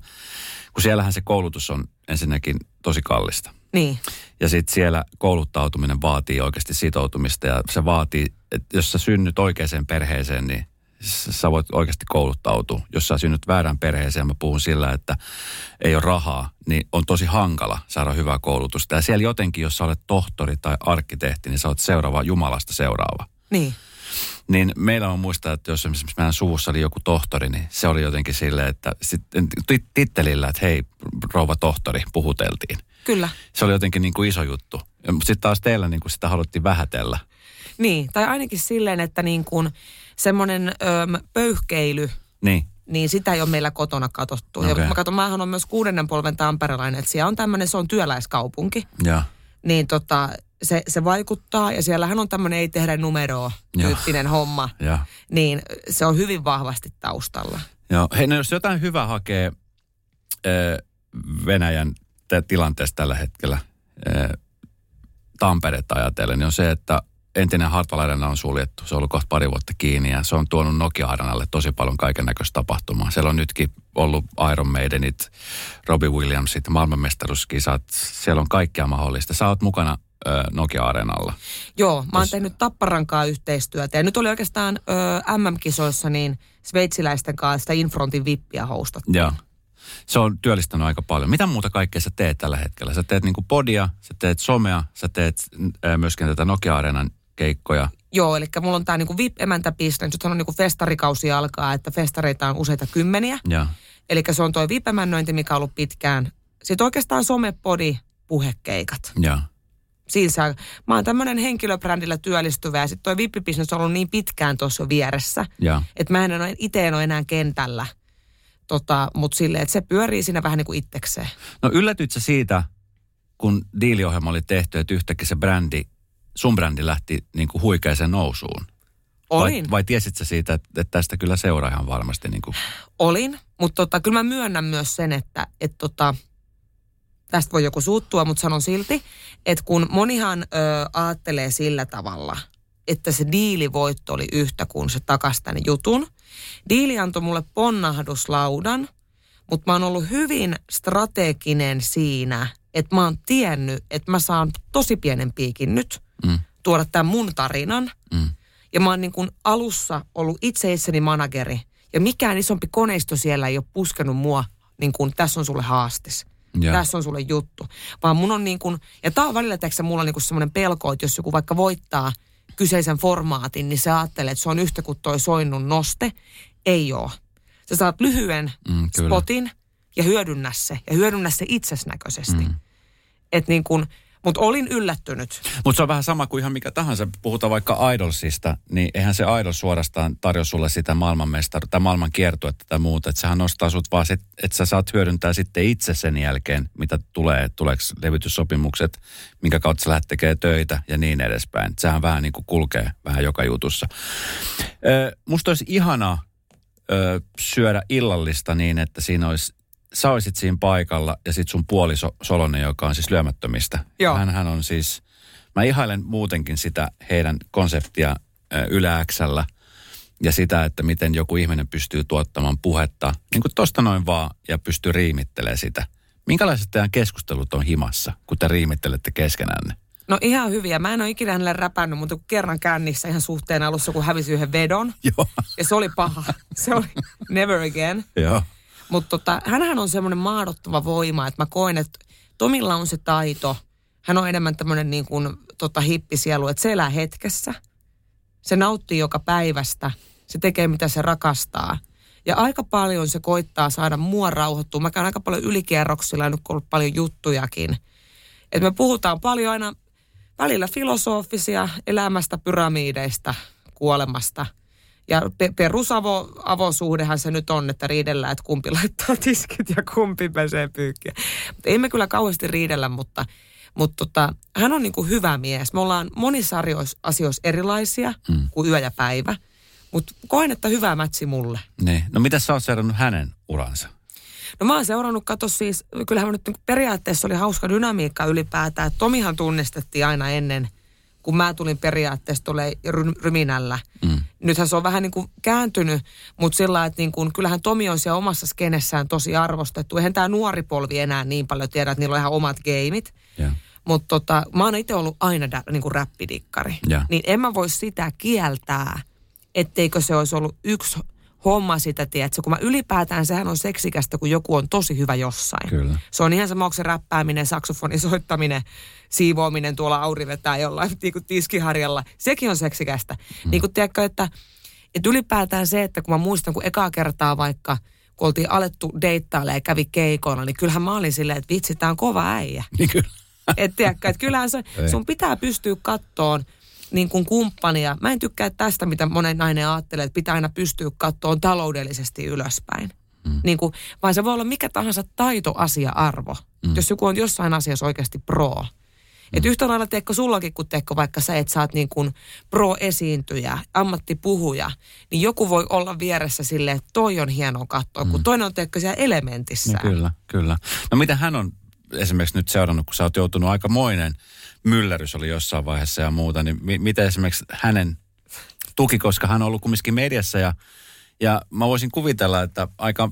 kun siellähän se koulutus on ensinnäkin tosi kallista.
Niin.
Ja sitten siellä kouluttautuminen vaatii oikeasti sitoutumista ja se vaatii, että jos sä synnyt oikeaan perheeseen, niin sä voit oikeasti kouluttautua. Jos sä synnyt väärään perheeseen, mä puhun sillä, että ei ole rahaa, niin on tosi hankala saada hyvää koulutusta. Ja siellä jotenkin, jos sä olet tohtori tai arkkitehti, niin sä oot seuraava, Jumalasta seuraava.
Niin.
Niin meillä on muistaa, että jos esimerkiksi meidän suvussa oli joku tohtori, niin se oli jotenkin silleen, että tit- tittelillä, että hei, rouva tohtori, puhuteltiin.
Kyllä.
Se oli jotenkin niin kuin iso juttu. Mutta sitten taas teillä niin kuin sitä haluttiin vähätellä.
Niin. Tai ainakin silleen, että niin kuin semmoinen öm, pöyhkeily,
Niin,
niin sitä ei ole meillä kotona katsottu.
Okei.
Ja mä katson, mähän on myös kuudennen polven tamperelainen, että siellä on tämmöinen, se on työläiskaupunki.
ja
niin tota, se, se vaikuttaa ja siellähän on tämmöinen ei tehdä numeroa tyyppinen homma,
ja.
niin se on hyvin vahvasti taustalla.
Joo. Hei, no jos jotain hyvää hakee ö, Venäjän t- tilanteesta tällä hetkellä ö, ajatellen, niin on se, että entinen Hartwall on suljettu. Se on ollut kohta pari vuotta kiinni ja se on tuonut Nokia Arenalle tosi paljon kaiken näköistä tapahtumaa. Siellä on nytkin ollut Iron Maidenit, Robbie Williamsit, maailmanmestaruuskisat. Siellä on kaikkea mahdollista. Sä oot mukana ö, Nokia Arenalla.
Joo, mä oon tehnyt Tapparankaa yhteistyötä ja nyt oli oikeastaan ö, MM-kisoissa niin sveitsiläisten kanssa sitä Infrontin vippiä hostattu.
Joo. Se on työllistänyt aika paljon. Mitä muuta kaikkea sä teet tällä hetkellä? Sä teet niinku podia, sä teet somea, sä teet myöskin tätä Nokia-areenan keikkoja.
Joo, eli mulla on tää niinku VIP-emäntäbusiness, nyt on niinku festarikausi alkaa, että festareita on useita kymmeniä. Eli se on toi VIP-emännöinti, mikä on ollut pitkään. Sitten oikeastaan somepodi, puhekeikat.
ja,
siinä saa, mä oon tämmöinen henkilöbrändillä työllistyvä ja sitten toi vippibisnes on ollut niin pitkään tuossa vieressä, että mä en ole, itse en ole enää kentällä. Tota, mutta silleen, että se pyörii siinä vähän niin kuin itsekseen.
No yllätyt sä siitä, kun diiliohjelma oli tehty, että yhtäkkiä se brändi, sun brändi lähti niinku huikeeseen nousuun?
Olin,
Vai, vai tiesit sä siitä, että, tästä kyllä seuraa ihan varmasti niinku,
olin, mutta tota, kyllä mä myönnän myös sen, että et tota, tästä voi joku suuttua, mutta sanon silti, että kun monihan ö, ajattelee sillä tavalla, että se diilivoitto oli yhtä kuin se takas tänne jutun. Diili antoi mulle ponnahduslaudan, mutta mä oon ollut hyvin strateginen siinä, että mä oon tiennyt, että mä saan tosi pienen piikin nyt
mm,
tuoda tämän mun tarinan.
mm,
Ja mä oon niin kuin alussa ollut itse itseni manageri. Ja mikään isompi koneisto siellä ei ole puskenut mua, niin kuin tässä on sulle haastis.
ja,
Tässä on sulle juttu. Vaan mun on niin kuin, ja tää on välillä, tiedätkö, mulla on niin kuin semmoinen pelko, että jos joku vaikka voittaa kyseisen formaatin, niin se ajattelee, että se on yhtä kuin toi soinnun noste. Ei oo. Sä saat lyhyen
Mm, kyllä.
spotin ja hyödynnä se. Ja hyödynnä se itsesnäköisesti.
Mm.
Että niin kuin, Mutta olin yllättynyt.
Mutta se on vähän sama kuin ihan mikä tahansa. Puhutaan vaikka Idolsista, niin eihän se Idol suorastaan tarjoa sulle sitä maailmanmestar tai maailman kiertuetta tai muuta. Että sehän nostaa sut vaan, sit, että sä saat hyödyntää sitten itse sen jälkeen, mitä tulee, tuleeko levytyssopimukset, minkä kautta sä lähdet tekemään töitä ja niin edespäin. Et sehän vähän niin kuin kulkee vähän joka jutussa. Ö, musta olisi ihanaa syödä illallista niin, että siinä olisi sä olisit siinä paikalla ja sit sun puoliso Solonen, joka on siis lyömättömistä.
Joo.
Hänhän on siis, mä ihailen muutenkin sitä heidän konseptia Xllä ja sitä, että miten joku ihminen pystyy tuottamaan puhetta niin kuin tosta noin vaan ja pystyy riimittelemään sitä. Minkälaiset teidän keskustelut on himassa, kun te riimittelette keskenänne?
No ihan hyviä. Mä en ole ikinä hänelle räpännyt, mutta kun kerran kännissä ihan suhteen alussa, kun hävisi yhden vedon.
Joo.
Ja se oli paha. Se oli never again.
Joo.
Mutta tota, hänhän on semmoinen maadottava voima, että mä koen, että Tomilla on se taito. Hän on enemmän tämmöinen niin kuin tota, hippisielu, että se elää hetkessä. Se nauttii joka päivästä. Se tekee mitä se rakastaa. Ja aika paljon se koittaa saada mua rauhoittua. Mä käyn aika paljon ylikierroksilla nyt kun on ollut paljon juttujakin. Että me puhutaan paljon aina välillä filosofisia elämästä, pyramideista, kuolemasta. Ja pe- perusavosuhdehan se nyt on, että riidellään, että kumpi laittaa tiskit ja kumpi pesee pyykkiä. Ei me kyllä kauheasti riidellä, mutta, mutta tota, hän on niin kuin hyvä mies. Me ollaan monissa asioissa erilaisia mm. kuin yö ja päivä. Mutta koen, että hyvä mätsi mulle.
Niin. No mitä sä oot seurannut hänen uransa?
No mä oon seurannut, kato siis, kyllähän nyt niin periaatteessa oli hauska dynamiikka ylipäätään. Tomihan tunnistettiin aina ennen, kun mä tulin periaatteessa tulee ryminällä. Mm. Nythän se on vähän niin kuin kääntynyt, mutta sillä että niin kuin, kyllähän Tomi on siellä omassa skenessään tosi arvostettu. Eihän tämä nuori polvi enää niin paljon tiedä, että niillä on ihan omat geimit.
Joo.
Mutta tota, mä oon itse ollut aina da, niin kuin räppidikkari.
Ja.
Niin en mä voi sitä kieltää, etteikö se olisi ollut yksi homma sitä, tiedätkö, kun mä ylipäätään sehän on seksikästä, kun joku on tosi hyvä jossain.
Kyllä.
Se on ihan sama, onko se räppääminen, saksofonin soittaminen, siivoaminen tuolla Auri vetää jollain niin kuin tiskiharjalla. Sekin on seksikästä. Mm. Niin kuin tiedätkö, että, että ylipäätään se, että kun mä muistan, kun ekaa kertaa vaikka, kun oltiin alettu deittailla ja kävi keikoilla, niin kyllähän mä olin silleen, että vitsi, tää on kova äijä.
Niin kyllä.
Et tiedätkö, että kyllähän se, sun pitää pystyä kattoon niin kuin kumppania. Mä en tykkää tästä, mitä monen nainen ajattelee, että pitää aina pystyä kattoon taloudellisesti ylöspäin. Mm. Niin kuin, vaan se voi olla mikä tahansa taitoasia-arvo, mm. jos joku on jossain asiassa oikeasti pro. Mm. Et yhtä lailla teekö sullakin, kun teekö vaikka sä, että sä oot niin kuin pro-esiintyjä, ammattipuhuja, niin joku voi olla vieressä silleen, että toi on hienoa katsoa, mm. kun toinen on teekö siellä elementissä.
Niin kyllä, kyllä. No mitä hän on esimerkiksi nyt seurannut, kun sä oot joutunut aikamoinen myllärys oli jossain vaiheessa ja muuta, niin mi- mitä esimerkiksi hänen tuki, koska hän on ollut kumminkin mediassa ja, ja mä voisin kuvitella, että aika,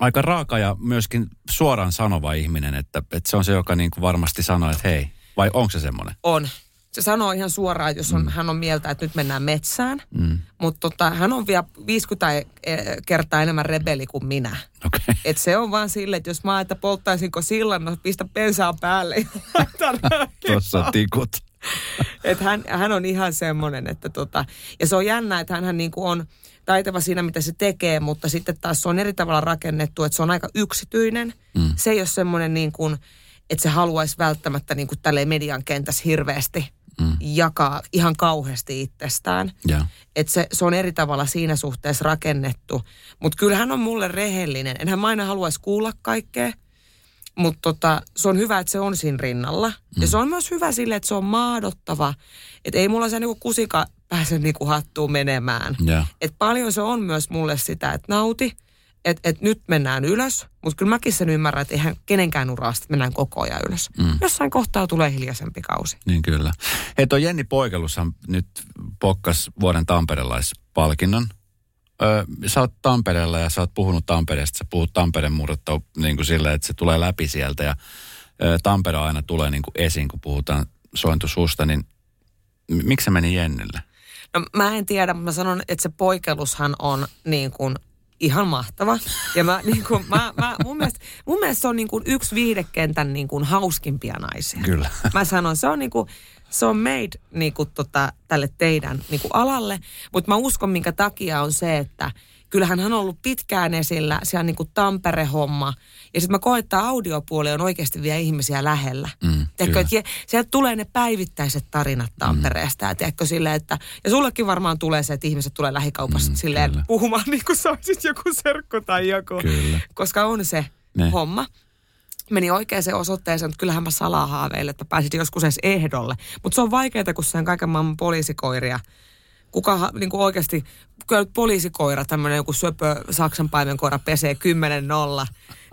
aika raaka ja myöskin suoraan sanova ihminen, että, että se on se, joka niin kuin varmasti sanoo, että hei, vai onko se semmoinen?
On. Se sanoo ihan suoraan, jos on, mm. hän on mieltä, että nyt mennään metsään. Mm. Mutta tota, hän on vielä 50 e- kertaa enemmän rebeli kuin minä.
Okay.
Et se on vaan silleen, että jos mä että polttaisinko sillan, no pistä bensaa päälle
Tuossa tikut.
Et hän, hän on ihan semmoinen, että tota, ja se on jännä, että hän niinku on taitava siinä, mitä se tekee, mutta sitten taas se on eri tavalla rakennettu, että se on aika yksityinen. Mm. Se ei ole semmoinen niin kuin, että se haluaisi välttämättä niin kuin tälleen median kentässä hirveästi mm. jakaa ihan kauheasti itsestään.
Ja.
Et se, se on eri tavalla siinä suhteessa rakennettu. Mutta kyllähän on mulle rehellinen. Enhän mä aina haluaisi kuulla kaikkea. Mutta tota, se on hyvä, että se on siinä rinnalla. Mm. Ja se on myös hyvä sille, että se on maadottava. Että ei mulla se niinku kusika pääse niinku hattuun menemään.
Ja.
Et paljon se on myös mulle sitä, että nauti. Että et nyt mennään ylös. Mutta kyllä mäkin sen ymmärrän, että eihän kenenkään urasta mennään koko ajan ylös. Mm. Jossain kohtaa tulee hiljaisempi kausi.
Niin kyllä. Hei, tuo Jenni Poikelushan nyt pokkas vuoden tamperelaispalkinnon. Öö, sä oot Tampereella ja sä oot puhunut Tampereesta. Sä puhut Tampereen murretta niin kuin silleen, että se tulee läpi sieltä. Ja ö, Tampere aina tulee niin kuin esiin, kun puhutaan sointu susta. Niin m- miksi se meni Jennille?
No mä en tiedä, mutta mä sanon, että se poikelushan on niin kuin ihan mahtava. Ja mä, niin kuin, mä, mä, mun, mielestä, mun mielestä se on niin kuin yksi viihdekentän niin kuin hauskimpia naisia.
Kyllä.
Mä sanon, se on niin kuin, se on made niin kuin tota, tälle teidän niin kuin alalle. Mutta mä uskon, minkä takia on se, että kyllähän hän on ollut pitkään esillä, siellä niin kuin Tampere-homma. Ja sitten mä koen, että audiopuoli on oikeasti vielä ihmisiä lähellä.
Mm,
Tiedätkö,
kyllä.
että sieltä tulee ne päivittäiset tarinat Tampereesta. Ja tiedätkö, silleen, että, ja sullekin varmaan tulee se, että ihmiset tulee lähikaupassa
Mm,
mm, silleen
kyllä.
puhumaan niin kuin sä olisit joku serkku tai joku.
Kyllä.
Koska on se
Ne.
homma. Meni oikeaan osoitteeseen, mutta kyllähän mä salaa haaveille, että pääsit joskus edes ehdolle. Mutta se on vaikeaa, kun se on kaiken maailman poliisikoiria. Kuka niin kuin oikeasti, kyllä poliisikoira, tämmöinen joku söpö Saksan paimenkoira pesee 10-0.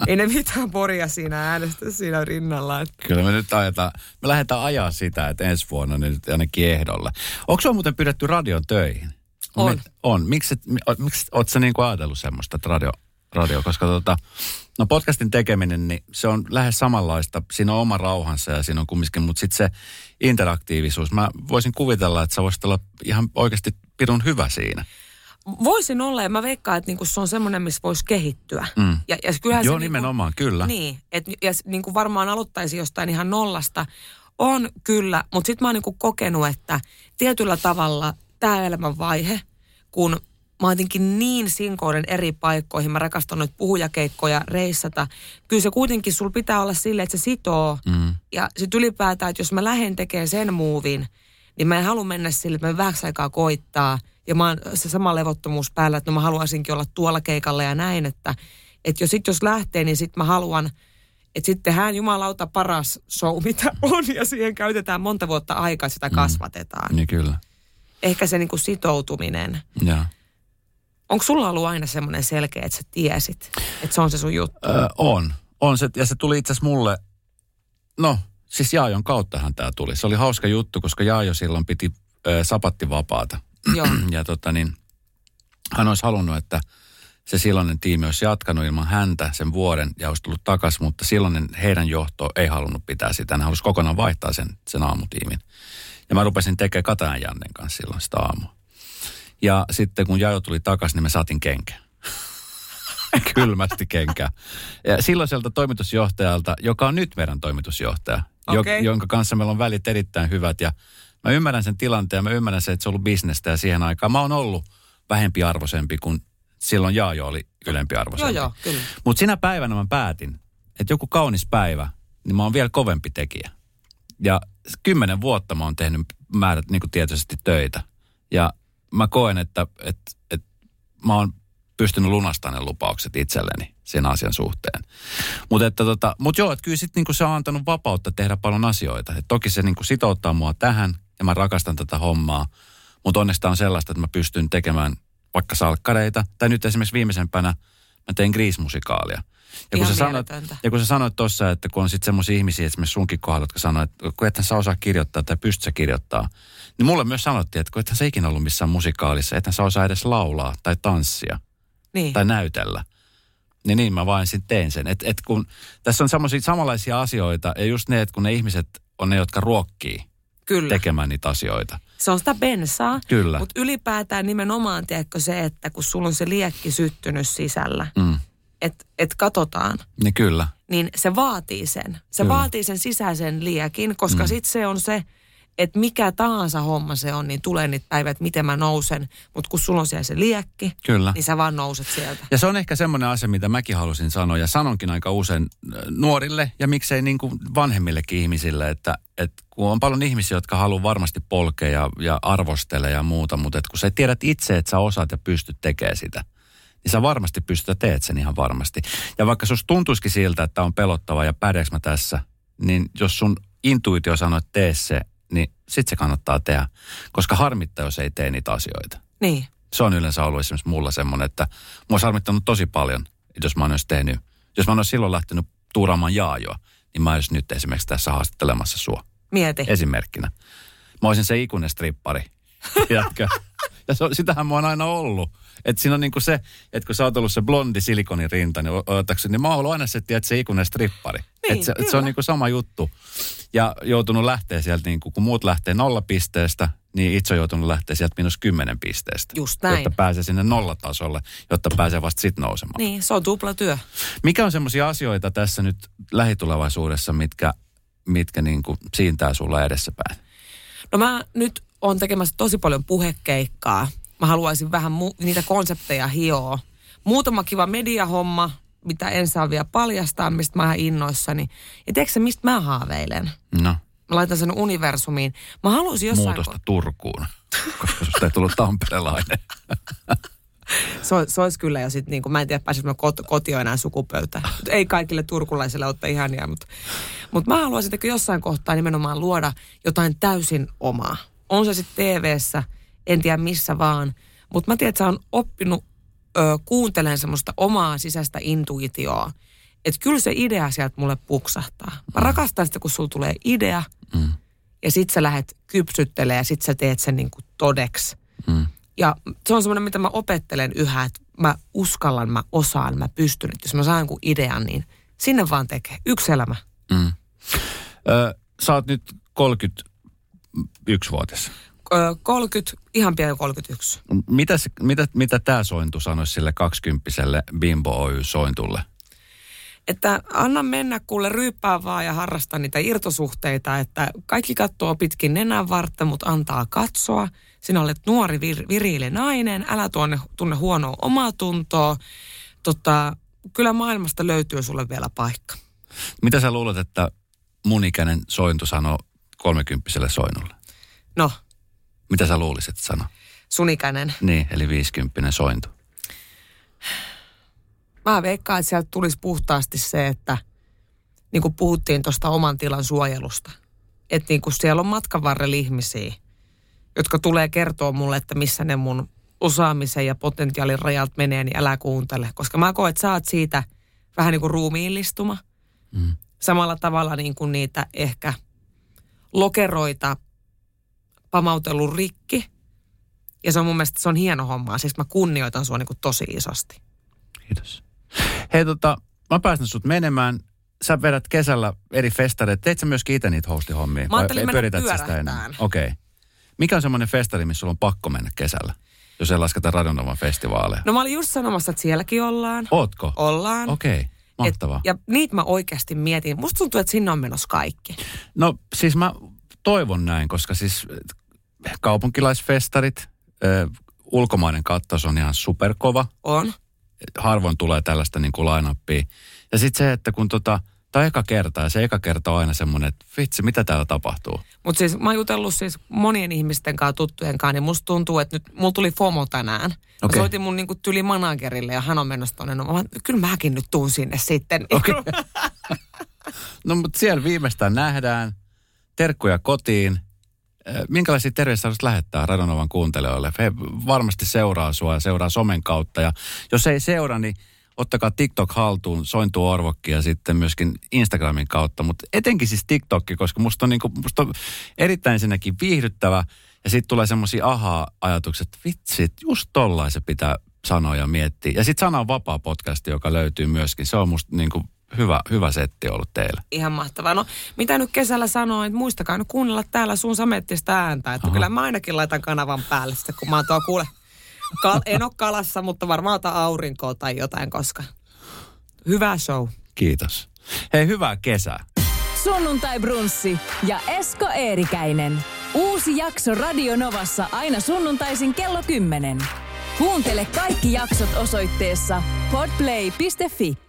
Ei ne mitään poria siinä äänestä siinä rinnalla.
Kyllä me nyt ajetaan, me lähdetään ajaa sitä, että ensi vuonna ne nyt ainakin ehdolle. Onko sinua muuten pyydetty radion töihin?
On.
Me- on. Miksi, miksi oot sä niinku ajatellut semmoista, että radio, radio, koska tota, no podcastin tekeminen, niin se on lähes samanlaista. Siinä on oma rauhansa ja siinä on kumminkin, mutta sitten se interaktiivisuus. Mä voisin kuvitella, että sä voisit olla ihan oikeasti pidun hyvä siinä.
Voisin olla, ja mä veikkaan, että niinku se on semmoinen, missä voisi kehittyä.
Mm.
Ja, ja kyllähän
Joo,
se niinku-
nimenomaan, kyllä.
Niin, et, ja niin kuin varmaan aloittaisi jostain ihan nollasta. On kyllä, mutta sitten mä oon niin kokenut, että tietyllä tavalla tämä elämänvaihe, kun mä oon jotenkin niin sinkoinen eri paikkoihin, mä rakastan noita puhujakeikkoja, reissata. Kyllä se kuitenkin, sul pitää olla silleen, että se sitoo.
Mm.
Ja sitten ylipäätään, että jos mä lähden tekemään sen muuvin, niin mä en halua mennä sille, että mä vähäksi aikaa koittaa. Ja mä oon se sama levottomuus päällä, että no mä haluaisinkin olla tuolla keikalla ja näin, että, että jos, sit jos lähtee, niin sitten mä haluan, että sitten tehdään jumalauta paras show, mitä on, ja siihen käytetään monta vuotta aikaa, sitä kasvatetaan.
Niin kyllä.
Ehkä se niinku sitoutuminen.
Joo.
Onko sulla ollut aina semmoinen selkeä, että sä tiesit, että se on se sun juttu?
Öö, on. On se, ja se tuli itse asiassa mulle, no siis Jaajon kauttahan tämä tuli. Se oli hauska juttu, koska Jaajo silloin piti ö, sapattivapaata.
Joo.
ja tota niin, hän olisi halunnut, että se silloinen tiimi olisi jatkanut ilman häntä sen vuoden ja olisi tullut takaisin, mutta silloinen heidän johto ei halunnut pitää sitä. Hän halusi kokonaan vaihtaa sen, sen aamutiimin. Ja mä rupesin tekemään Katajan Jannen kanssa silloin sitä aamua. Ja sitten kun Jaajo tuli takaisin, niin me saatiin kenkä. Kylmästi kenkää. Ja silloiselta toimitusjohtajalta, joka on nyt meidän toimitusjohtaja, jo-
Okei.
jonka kanssa meillä on välit erittäin hyvät. Ja mä ymmärrän sen tilanteen, mä ymmärrän sen, että se on ollut bisnestä ja siihen aikaan mä oon ollut vähempi arvoisempi, kun silloin Jaajo oli ylempi
Joo, joo, kyllä.
Mutta sinä päivänä mä päätin, että joku kaunis päivä, niin mä oon vielä kovempi tekijä. Ja kymmenen vuotta mä oon tehnyt määrät niin kuin tietoisesti töitä. Ja mä koen, että, että, että mä oon pystynyt lunastamaan ne lupaukset itselleni sen asian suhteen. Mutta että tota, mut joo, että kyllä sit niinku se on antanut vapautta tehdä paljon asioita. Et toki se niinku sitouttaa mua tähän ja mä rakastan tätä hommaa. Mutta onneksi on sellaista, että mä pystyn tekemään vaikka salkkareita. Tai nyt esimerkiksi viimeisempänä mä tein Grease-musikaalia. Ja kun, sä sanoit, ja kun sä sanoit tuossa, että kun on sitten semmoisia ihmisiä, esimerkiksi sunkin kohdalla, jotka sanoo, että kun ethän sä osaa kirjoittaa tai pystyt sä kirjoittaa, niin mulle myös sanottiin, että kun ethän sä ikinä ollut missään musikaalissa, ethän sä osaa edes laulaa tai tanssia
Niin.
tai näytellä. Niin niin mä vain sitten teen sen. Et, et kun, tässä on semmoisia samanlaisia asioita ja just ne, että kun ne ihmiset on ne, jotka ruokkii
Kyllä.
tekemään niitä asioita.
Se on sitä bensaa.
Kyllä.
Mutta ylipäätään nimenomaan, tiedätkö se, että kun sulla on se liekki syttynyt sisällä,
Mm.
Että et katsotaan,
Niin kyllä.
niin se vaatii sen. Se
Kyllä.
vaatii sen sisäisen liekin, koska
Mm.
sitten se on se, että mikä tahansa homma se on, niin tulee niitä päivät, että miten mä nousen. Mutta kun sulla on siellä se liekki,
Kyllä.
niin sä vaan nouset sieltä.
Ja se on ehkä semmoinen asia, mitä mäkin halusin sanoa ja sanonkin aika usein äh, nuorille ja miksei niin kuin vanhemmillekin ihmisille, että, että kun on paljon ihmisiä, jotka haluaa varmasti polkea ja, ja arvostella ja muuta, mutta että kun sä tiedät itse, että sä osaat ja pystyt tekemään sitä, niin sä varmasti pystyt ja teet sen ihan varmasti. Ja vaikka sus tuntuisikin siltä, että on pelottava ja pärjääks mä tässä, niin jos sun intuitio sanoo, että tee se, niin sit se kannattaa tehdä. Koska harmittaa, jos ei tee niitä asioita
Niin.
se on yleensä ollut esimerkiksi mulla semmoinen, että mua olisi harmittanut tosi paljon, jos mä en olisi tehnyt, jos mä en olisi silloin lähtenyt tuuraamaan jaajoa, niin mä olisin nyt esimerkiksi tässä haastattelemassa sua.
Mieti.
Esimerkkinä. Mä olisin se ikuinen strippari. Tiedätkö? Ja se, sitähän mä oon aina ollut. Että siinä on niinku se, että kun sä oot ollut se blondi silikonirinta, niin odotakseni, niin mä oon ollut aina se, tiedät, se ikuinen strippari.
Niin,
että se, et se on niinku sama juttu. Ja joutunut lähteä sieltä, niinku, kun muut lähtee nolla pisteestä, niin itse on joutunut lähteä sieltä miinus kymmenen pisteestä.
Just näin.
Jotta pääsee sinne nollatasolle, jotta pääsee vasta sit nousemaan.
Niin, se on tuplatyö.
Mikä on semmoisia asioita tässä nyt lähitulevaisuudessa, mitkä, mitkä niinku siintää sulla edessäpäin?
No mä nyt on tekemässä tosi paljon puhekeikkaa. Mä haluaisin vähän mu- niitä konsepteja hioa. muutama kiva mediahomma, mitä en saa vielä paljastaa, mistä mä oon innoissani. Ja tiedätkö mistä mä haaveilen?
No,
Mä laitan sen universumiin. Mä haluaisin jossain...
muutosta Turkuun, koska susta ei tullut tamperelainen.
Se, se olisi kyllä jo sitten, niin mä en tiedä pääsisikö mä kot, kotio enää sukupöytä. Mut ei kaikille turkulaisille ole ihania, mutta, mutta mä haluaisin jossain kohtaa nimenomaan luoda jotain täysin omaa. On se sitten TV-ssä, en tiedä missä vaan, mutta mä tiedän, että sä on oppinut ö, kuuntelemaan semmoista omaa sisäistä intuitioa. Että kyllä se idea sieltä mulle puksahtaa. Mä rakastan sitä, kun sulla tulee idea
Mm.
ja sit sä lähdet kypsyttelemään ja sit sä teet sen niin kuin todeksi.
Mm.
Ja se on semmoinen, mitä mä opettelen yhä, että mä uskallan, mä osaan, mä pystyn. Että jos mä saan jonkun idean, niin sinne vaan tekee. Yksi elämä.
Mm. Ö, sä oot nyt 31-vuotias.
Ö, 30, ihan pian 31.
Mitä, se- mitä, mitä tämä sointu sanoisi sille 20 Bimbo Oy sointulle?
Että anna mennä kuule ryyppää vaan ja harrasta niitä irtosuhteita, että kaikki katsoo pitkin nenän vartta, mutta antaa katsoa. Sinä olet nuori vir, viriili nainen, älä tuonne, tunne huonoa omaa tuntoa. Tota, kyllä maailmasta löytyy sulle vielä paikka.
Mitä sä luulet, että mun ikäinen sointu sanoo 30 soinulle?
No,
Mitä sä luulisit sano?
sunikäinen.
Niin, eli 50 sointu.
Mä veikkaan, että sieltä tulisi puhtaasti se, että niin kuin puhuttiin tuosta oman tilan suojelusta. Että niin kuin siellä on matkan varrella ihmisiä, jotka tulee kertoa mulle, että missä ne mun osaamisen ja potentiaalin rajat menee, niin älä kuuntele. Koska mä koen, että sä oot siitä vähän niin kuin ruumiillistuma.
Mm.
Samalla tavalla niin kuin niitä ehkä lokeroita pamautellut rikki. Ja se on mun mielestä se on hieno homma. Siis mä kunnioitan sua niin kuin tosi isosti.
Kiitos. Hei tota, mä päästän sut menemään. Sä vedät kesällä eri festareita. Teit sä myöskin itse niitä hostihommia?
Mä ajattelin
Vai
mennä pyörähtään.
Okei. Okay. Mikä on semmoinen festari, missä sulla on pakko mennä kesällä? Jos ei lasketa Radionovan festivaaleja.
No mä olin just sanomassa, että sielläkin ollaan.
Ootko?
Ollaan.
Okei, okay. mahtavaa.
Et, ja niitä mä oikeasti mietin. Musta tuntuu, että sinne on menossa kaikki.
No siis mä toivon näin, koska siis kaupunkilaisfestarit, ö, ulkomainen kattos on ihan superkova.
On.
Harvoin tulee tällaista niin kuin line Ja sitten se, että kun tota, tämä on eka kerta ja se eka kerta on aina semmoinen, että vitsi, mitä täällä tapahtuu?
Mutta siis mä oon jutellut siis monien ihmisten kanssa, tuttujen kanssa, niin musta tuntuu, että nyt mulla tuli FOMO tänään. Mä
Okei.
soitin mun niinku tyli managerille ja hän on menossa tonne. No, mä, kyllä mäkin nyt tuun sinne sitten.
Okei. No mutta siellä viimeistään nähdään. Terkkuja kotiin. Ö, Minkälaisia terveisiä haluaisit lähettää Radonovan kuuntelijoille? He varmasti seuraa sua ja seuraa somen kautta. Ja jos ei seura, niin ottakaa TikTok haltuun, sointuu Orvokki ja sitten myöskin Instagramin kautta. Mutta etenkin siis TikTokki, koska musta on, niinku, musta on erittäin ensinnäkin viihdyttävä. Ja sitten tulee semmoisia aha-ajatuksia, että vitsi, että just tollain se pitää sanoa ja miettiä. Ja sitten Sana on vapaa podcasti, joka löytyy myöskin. Se on musta niinku hyvä, hyvä setti ollut teillä.
Ihan mahtavaa. No mitä nyt kesällä sanoin, että muistakaa nyt kuunnella täällä sun samettista ääntä. Että
Aha.
kyllä mä ainakin laitan kanavan päälle sitten, kun mä oon tuo kuule. Kal- en ole kalassa, mutta varmaan ota aurinkoa tai jotain, koska hyvä show.
Kiitos. Hei, hyvää kesää.
Sunnuntai Brunssi ja Esko Eerikäinen. Uusi jakso Radio Novassa aina sunnuntaisin kello 10. Kuuntele kaikki jaksot osoitteessa podplay.fi.